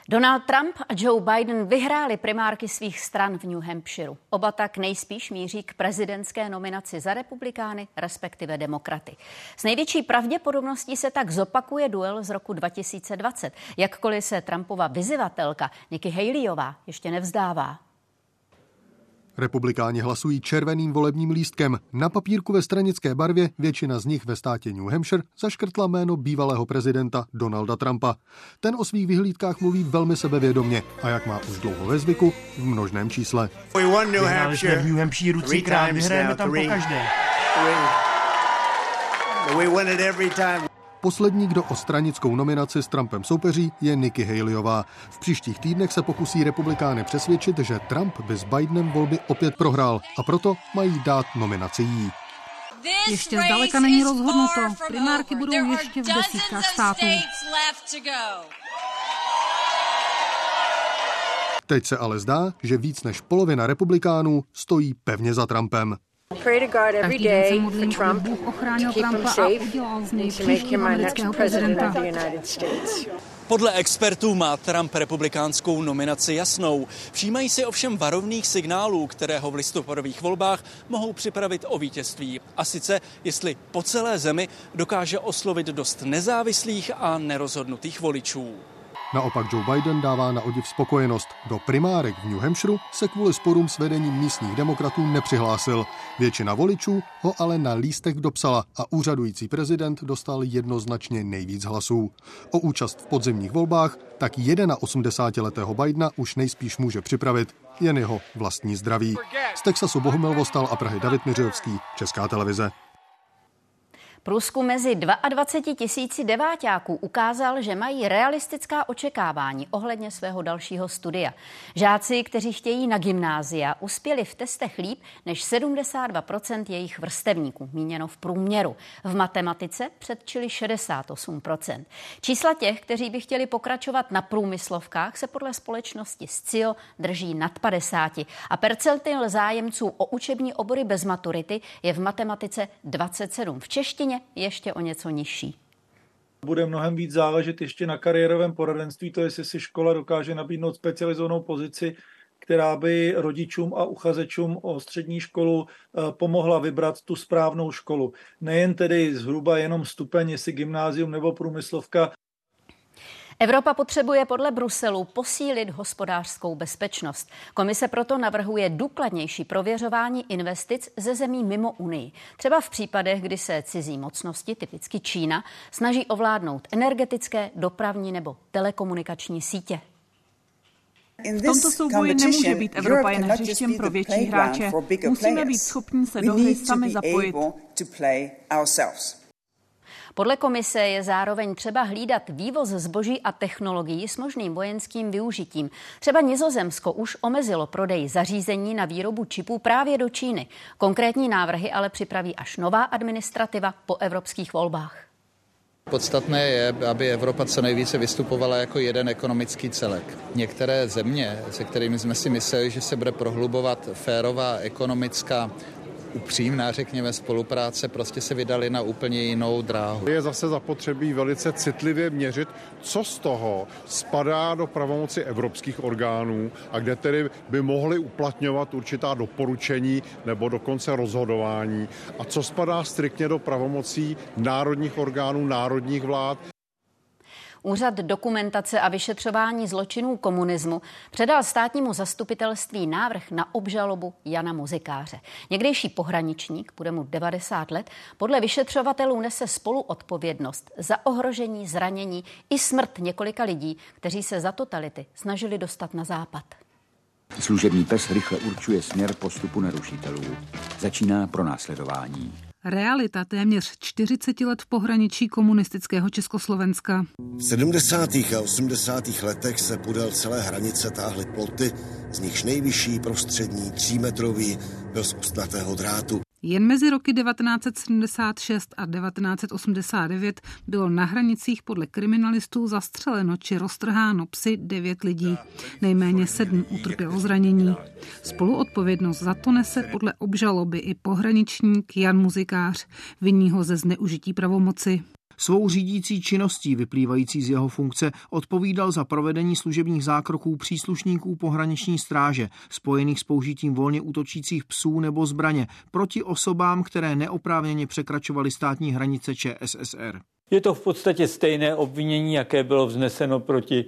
Donald Trump a Joe Biden vyhráli primárky svých stran v New Hampshireu. Oba tak nejspíš míří k prezidentské nominaci za republikány, respektive demokraty. S největší pravděpodobností se tak zopakuje duel z roku 2020, jakkoliv se Trumpova vyzivatelka Nikki Haleyová ještě nevzdává. Republikáni hlasují červeným volebním lístkem. Na papírku ve stranické barvě většina z nich ve státě New Hampshire zaškrtla jméno bývalého prezidenta Donalda Trumpa. Ten o svých vyhlídkách mluví velmi sebevědomně a jak má už dlouho ve zvyku, v množném čísle. Vyhráli jsme v New Hampshire třikrát, vyhrajeme tam po každé. We win it every time. Poslední, kdo o stranickou nominaci s Trumpem soupeří, je Nikki Haleyová. V příštích týdnech se pokusí republikány přesvědčit, že Trump by s Bidenem volby opět prohrál a proto mají dát nominaci jí. Ještě zdaleka není rozhodnuto. Primárky budou ještě v desítkách států. Teď se ale zdá, že víc než polovina republikánů stojí pevně za Trumpem. Každý den se modlím, aby Bůh ochránil Trumpa a udělal z něj příštího amerického prezidenta. Podle expertů má Trump republikánskou nominaci jasnou. Všímají si ovšem varovných signálů, které ho v listopadových volbách mohou připravit o vítězství. A sice, jestli po celé zemi dokáže oslovit dost nezávislých a nerozhodnutých voličů. Naopak Joe Biden dává na odiv spokojenost. Do primárek v New Hampshire se kvůli sporům s vedením místních demokratů nepřihlásil. Většina voličů ho ale na lístek dopsala a úřadující prezident dostal jednoznačně nejvíc hlasů. O účast v podzimních volbách tak 81-letého Bidena už nejspíš může připravit jen jeho vlastní zdraví. Z Texasu Bohumil Vostal a Prahy David Miřovský, Česká televize. Průzkum mezi 22 tisíci deváťáků ukázal, že mají realistická očekávání ohledně svého dalšího studia. Žáci, kteří chtějí na gymnázia, uspěli v testech líp než 72% jejich vrstevníků, míněno v průměru. V matematice předčili 68%. Čísla těch, kteří by chtěli pokračovat na průmyslovkách, se podle společnosti SCIO drží nad 50 a percentil zájemců o učební obory bez maturity je v matematice 27. V češtině ještě o něco nižší. Bude mnohem víc záležet ještě na kariérovém poradenství, to je, jestli si škola dokáže nabídnout specializovanou pozici, která by rodičům a uchazečům o střední školu eh, pomohla vybrat tu správnou školu. Nejen tedy zhruba jenom stupeň, jestli gymnázium nebo průmyslovka, Evropa potřebuje podle Bruselu posílit hospodářskou bezpečnost. Komise proto navrhuje důkladnější prověřování investic ze zemí mimo Unii. Třeba v případech, kdy se cizí mocnosti, typicky Čína, snaží ovládnout energetické, dopravní nebo telekomunikační sítě. V tomto souboji nemůže být Evropa jen hřištěm pro větší hráče. Musíme být schopni se do hry sami zapojit. Podle komise je zároveň třeba hlídat vývoz zboží a technologií s možným vojenským využitím. Třeba Nizozemsko už omezilo prodej zařízení na výrobu čipů právě do Číny. Konkrétní návrhy ale připraví až nová administrativa po evropských volbách. Podstatné je, aby Evropa co nejvíce vystupovala jako jeden ekonomický celek. Některé země, se kterými jsme si mysleli, že se bude prohlubovat férová ekonomická upřímná, řekněme, spolupráce prostě se vydali na úplně jinou dráhu. Je zase zapotřebí velice citlivě měřit, co z toho spadá do pravomoci evropských orgánů a kde tedy by mohly uplatňovat určitá doporučení nebo dokonce rozhodování a co spadá striktně do pravomocí národních orgánů, národních vlád. Úřad dokumentace a vyšetřování zločinů komunismu předal státnímu zastupitelství návrh na obžalobu Jana Muzikáře. Někdejší pohraničník, bude mu 90 let, podle vyšetřovatelů nese spolu odpovědnost za ohrožení, zranění i smrt několika lidí, kteří se za totality snažili dostat na západ. Služební pes rychle určuje směr postupu narušitelů. Začíná pronásledování. Realita téměř 40 let v pohraničí komunistického Československa. V 70. a 80. letech se podél celé hranice táhly ploty, z nichž nejvyšší prostřední třímetrový byl z ostnatého drátu. Jen mezi roky 1976 a 1989 bylo na hranicích podle kriminalistů zastřeleno či roztrháno psy devět lidí. Nejméně sedm utrpělo zranění. Spoluodpovědnost za to nese podle obžaloby i pohraničník Jan Muzikář, vinní ho ze zneužití pravomoci. Svou řídící činností vyplývající z jeho funkce odpovídal za provedení služebních zákroků příslušníků pohraniční stráže, spojených s použitím volně útočících psů nebo zbraně proti osobám, které neoprávněně překračovaly státní hranice ČSSR. Je to v podstatě stejné obvinění, jaké bylo vzneseno proti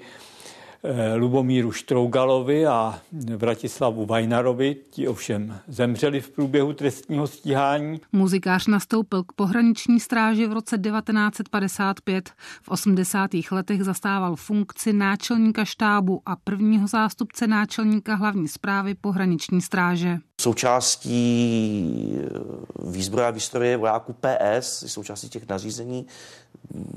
Lubomíru Štrougalovi a Vratislavu Vajnarovi. Ti ovšem zemřeli v průběhu trestního stíhání. Muzikář nastoupil k pohraniční stráži v roce 1955. V 80. letech zastával funkci náčelníka štábu a prvního zástupce náčelníka hlavní zprávy pohraniční stráže. Součástí výzbroje a výstroje vojáků PS, součástí těch nařízení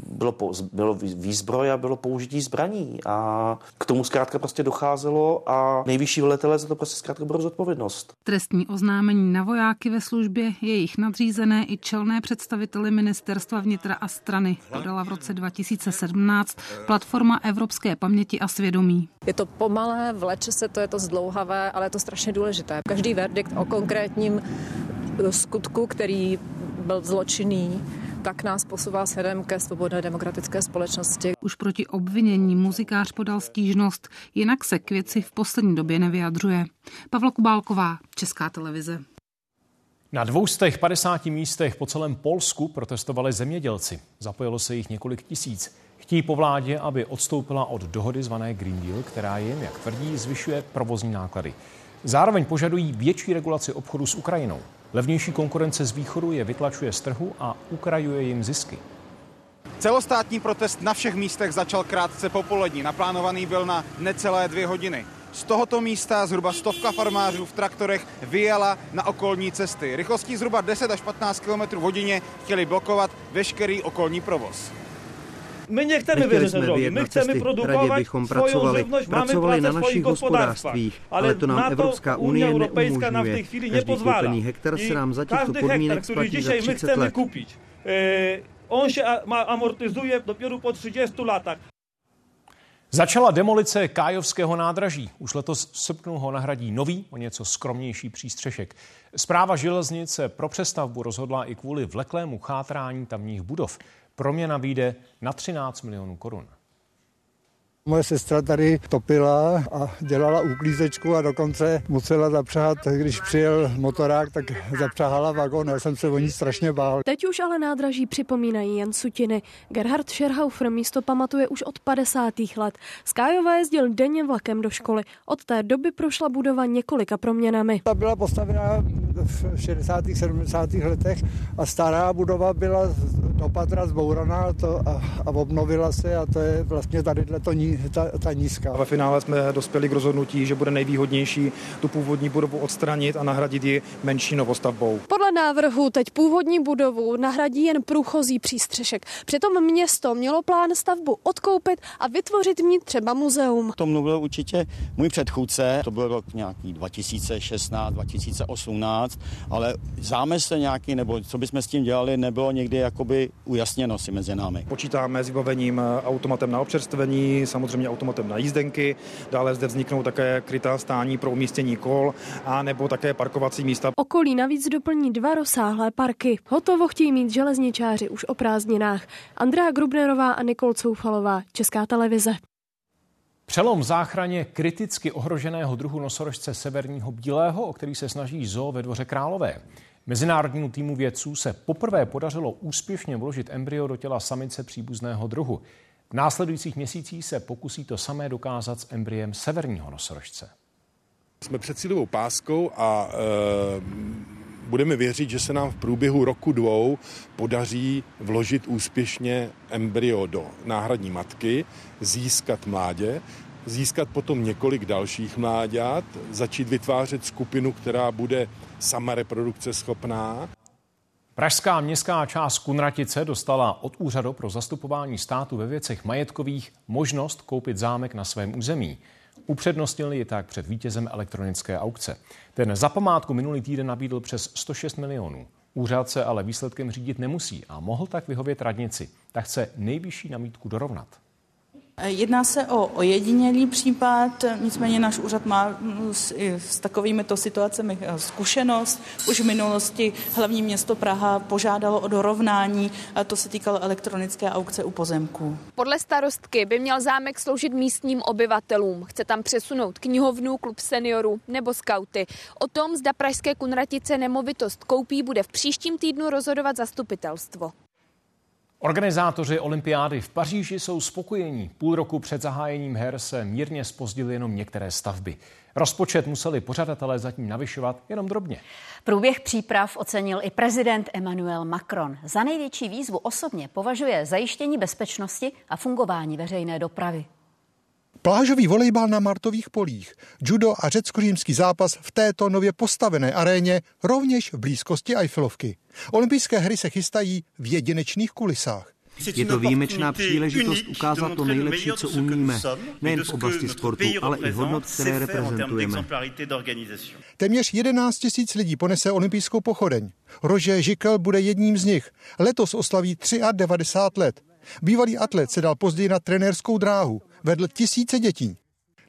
bylo, bylo výzbroj a bylo použití zbraní a k tomu zkrátka prostě docházelo a nejvyšší velitelé za to prostě zkrátka bylo zodpovědnost. Trestní oznámení na vojáky ve službě, jejich nadřízené i čelné představiteli ministerstva vnitra a strany podala v roce 2017 platforma Evropské paměti a svědomí. Je to pomalé, vleče se to, je to zdlouhavé, ale je to strašně důležité. Každý verdikt o konkrétním skutku, který byl zločinný, tak nás posouvá směrem ke svobodné demokratické společnosti. Už proti obvinění muzikář podal stížnost, jinak se k věci v poslední době nevyjadřuje. Pavla Kubálková, Česká televize. Na 250 místech po celém Polsku protestovali zemědělci. Zapojilo se jich několik tisíc. Chtějí po vládě, aby odstoupila od dohody zvané Green Deal, která jim, jak tvrdí, zvyšuje provozní náklady. Zároveň požadují větší regulaci obchodu s Ukrajinou. Levnější konkurence z východu je vytlačuje z trhu a ukrajuje jim zisky. Celostátní protest na všech místech začal krátce popolední. Naplánovaný byl na necelé dvě hodiny. Z tohoto místa zhruba stovka farmářů v traktorech vyjela na okolní cesty. Rychlostí zhruba 10 až 15 km hodině chtěli blokovat veškerý okolní provoz. My nechceme vyřešit drogy, my chceme produkovat bychom pracovali, živnost, pracovali na našich hospodářstvích, ale to nám Evropská unie neumožňuje. Každý koupený hektar se nám za těchto podmínek splatí za 30 let. Kupić. E, on się amortyzuje dopiero po 30 latach. Začala demolice Kájovského nádraží. Už letos v srpnu ho nahradí nový, o něco skromnější přístřešek. Zpráva železnice pro přestavbu rozhodla i kvůli vleklému chátrání tamních budov. Proměna vyjde na 13 milionů korun. Moje sestra tady topila a dělala uklízečku a dokonce musela zapřáhat, když přijel motorák, tak zapřáhala vagon. Já jsem se o ní strašně bál. Teď už ale nádraží připomínají jen sutiny. Gerhard Scherhaufer místo pamatuje už od 50. let. Z Kájova jezdil denně vlakem do školy. Od té doby prošla budova několika proměnami. Ta byla postavena v 60. 70. letech a stará budova byla do patra zbouraná to a, a obnovila se a to je vlastně tady to ní ta, ta nízká. A ve finále jsme dospěli k rozhodnutí, že bude nejvýhodnější tu původní budovu odstranit a nahradit ji menší novostavbou. Podle návrhu teď původní budovu nahradí jen průchozí přístřešek. Přitom město mělo plán stavbu odkoupit a vytvořit v ní třeba muzeum. To mluvil určitě můj předchůdce, to byl rok nějaký 2016, 2018, ale zámysl nějaký, nebo co bychom s tím dělali, nebylo někdy jakoby ujasněno si mezi námi. Počítáme s vybavením automatem na občerstvení, samozřejmě samozřejmě automatem na jízdenky. Dále zde vzniknou také krytá stání pro umístění kol a nebo také parkovací místa. Okolí navíc doplní dva rozsáhlé parky. Hotovo chtějí mít železničáři už o prázdninách. Andrea Grubnerová a Nikol Coufalová, Česká televize. Přelom v záchraně kriticky ohroženého druhu nosorožce severního bílého, o který se snaží zoo ve Dvoře Králové. Mezinárodnímu týmu vědců se poprvé podařilo úspěšně vložit embryo do těla samice příbuzného druhu. Následujících měsících se pokusí to samé dokázat s embryem severního nosorožce. Jsme před cílovou páskou a e, budeme věřit, že se nám v průběhu roku dvou podaří vložit úspěšně embryo do náhradní matky, získat mládě, získat potom několik dalších mláďat, začít vytvářet skupinu, která bude sama reprodukce schopná. Pražská městská část Kunratice dostala od Úřadu pro zastupování státu ve věcech majetkových možnost koupit zámek na svém území. Upřednostnili ji tak před vítězem elektronické aukce. Ten za památku minulý týden nabídl přes 106 milionů. Úřad se ale výsledkem řídit nemusí a mohl tak vyhovět radnici. Tak chce nejvyšší namítku dorovnat. Jedná se o ojedinělý případ, nicméně náš úřad má mm, s, s takovými to situacemi eh, zkušenost. Už v minulosti hlavní město Praha požádalo o dorovnání, a to se týkalo elektronické aukce u pozemků. Podle starostky by měl zámek sloužit místním obyvatelům. Chce tam přesunout knihovnu, klub seniorů nebo skauty. O tom, zda pražské Kunratice nemovitost koupí, bude v příštím týdnu rozhodovat zastupitelstvo. Organizátoři olympiády v Paříži jsou spokojení. Půl roku před zahájením her se mírně spozdily jenom některé stavby. Rozpočet museli pořadatelé zatím navyšovat jenom drobně. Průběh příprav ocenil i prezident Emmanuel Macron. Za největší výzvu osobně považuje zajištění bezpečnosti a fungování veřejné dopravy. Plážový volejbal na Martových polích, judo a řecko-římský zápas v této nově postavené aréně rovněž v blízkosti Eiffelovky. Olympijské hry se chystají v jedinečných kulisách. Je to výjimečná příležitost ukázat to nejlepší, co umíme, nejen v oblasti sportu, ale i hodnot, které reprezentujeme. Téměř 11 tisíc lidí ponese olympijskou pochodeň. Rože Žikl bude jedním z nich. Letos oslaví 93 let. Bývalý atlet se dal později na trenérskou dráhu. Vedl tisíce dětí.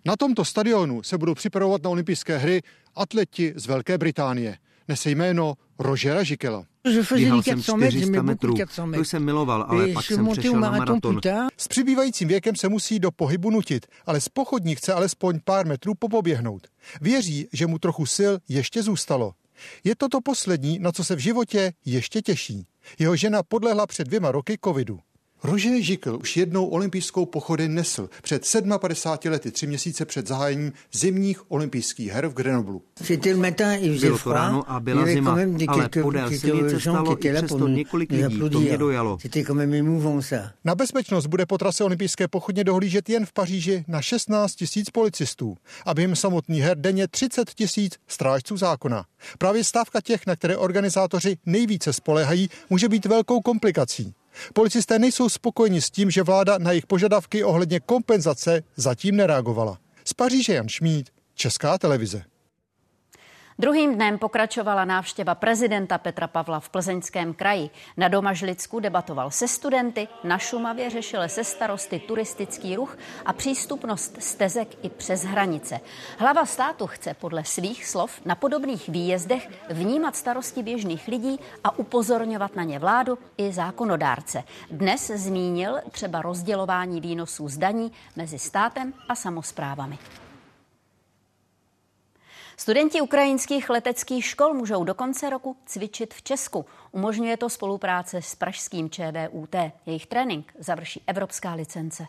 Na tomto stadionu se budou připravovat na olympijské hry atleti z Velké Británie. Nese jméno Rožera Žikela. Běhal jsem 400 metrů, to jsem miloval, ale pak jsem přešel na maraton. S přibývajícím věkem se musí do pohybu nutit, ale z pochodní chce alespoň pár metrů popoběhnout. Věří, že mu trochu sil ještě zůstalo. Je to to poslední, na co se v životě ještě těší. Jeho žena podlehla před dvěma roky covidu. Roger Žikl už jednou olympijskou pochody nesl před 57 lety, tři měsíce před zahájením zimních olympijských her v Grenoblu. Bylo to ráno a byla zima, ale podél silnice stalo i přesto několik lidí, to mě dojalo. Na bezpečnost bude po trase olympijské pochodně dohlížet jen v Paříži na 16 tisíc policistů a během samotných her denně 30 tisíc strážců zákona. Právě stávka těch, na které organizátoři nejvíce spolehají, může být velkou komplikací. Policisté nejsou spokojeni s tím, že vláda na jejich požadavky ohledně kompenzace zatím nereagovala. Z Paříže Jan Šmíd, Česká televize. Druhým dnem pokračovala návštěva prezidenta Petra Pavla v Plzeňském kraji. Na Domažlicku debatoval se studenty, na Šumavě řešil se starosty turistický ruch a přístupnost stezek i přes hranice. Hlava státu chce podle svých slov na podobných výjezdech vnímat starosti běžných lidí a upozorňovat na ně vládu i zákonodárce. Dnes zmínil třeba rozdělování výnosů z daní mezi státem a samozprávami. Studenti ukrajinských leteckých škol můžou do konce roku cvičit v Česku. Umožňuje to spolupráce s pražským ČVUT. Jejich trénink završí evropská licence.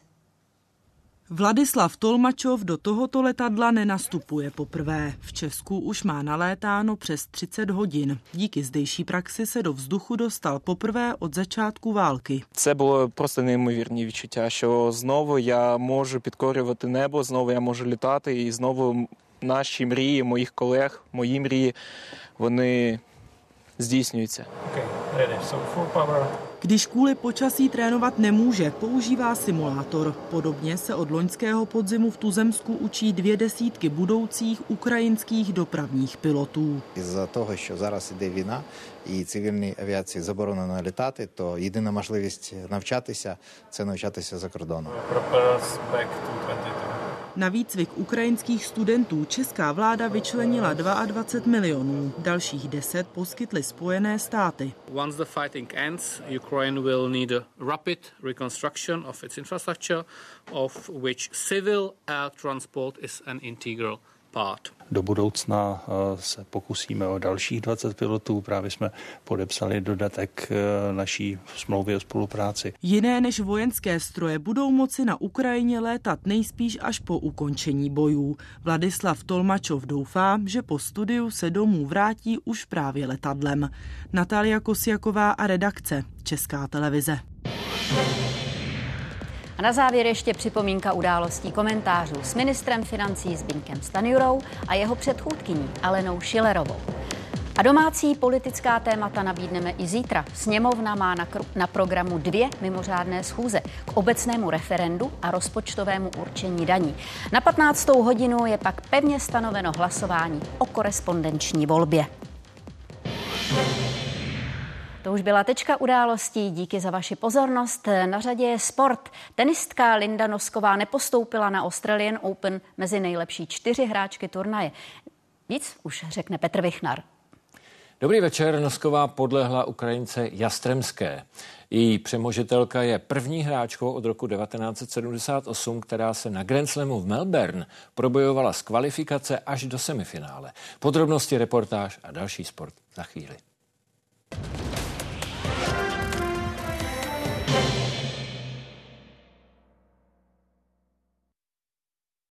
Vladislav Tolmačov do tohoto letadla nenastupuje poprvé. V Česku už má nalétáno přes 30 hodin. Díky zdejší praxi se do vzduchu dostal poprvé od začátku války. Це було просто неймовірні відчуття, що знову я можу підкорювати небо, знову я можу літати, і знову наші мрії, моїх колег, мої мрії, вони здійснюються. Když kvůli počasí trénovat nemůže, používá simulátor. Podobně se od loňského podzimu v Tuzemsku učí dvě desítky budoucích ukrajinských dopravních pilotů. Із-за того, що зараз іде війна і цивільній авіації заборонено літати, то єдина можливість навчатися це навчатися за кордоном. Na výcvik ukrajinských studentů česká vláda vyčlenila 22 milionů, dalších 10 poskytly Spojené státy. Once the fighting ends, Ukraine will need a rapid reconstruction of its infrastructure, of which civil air transport is an integral part. Do budoucna se pokusíme o dalších 20 pilotů. Právě jsme podepsali dodatek naší smlouvy o spolupráci. Jiné než vojenské stroje budou moci na Ukrajině létat nejspíš až po ukončení bojů. Vladislav Tolmačov doufá, že po studiu se domů vrátí už právě letadlem. Natália Kosiaková a redakce Česká televize. A na závěr ještě připomínka událostí komentářů s ministrem financí Zbínkem Stanjurou a jeho předchůdkyní Alenou Šilerovou. A domácí politická témata nabídneme i zítra. Sněmovna má na, na programu dvě mimořádné schůze k obecnému referendu a rozpočtovému určení daní. Na 15. hodinu je pak pevně stanoveno hlasování o korespondenční volbě. To už byla tečka událostí. Díky za vaši pozornost. Na řadě je sport. Tenistka Linda Nosková nepostoupila na Australian Open mezi nejlepší čtyři hráčky turnaje. Víc už řekne Petr Vichnar. Dobrý večer. Nosková podlehla Ukrajince Jastremské. Její přemožitelka je první hráčkou od roku 1978, která se na Grand Slamu v Melbourne probojovala z kvalifikace až do semifinále. Podrobnosti, reportáž a další sport za chvíli.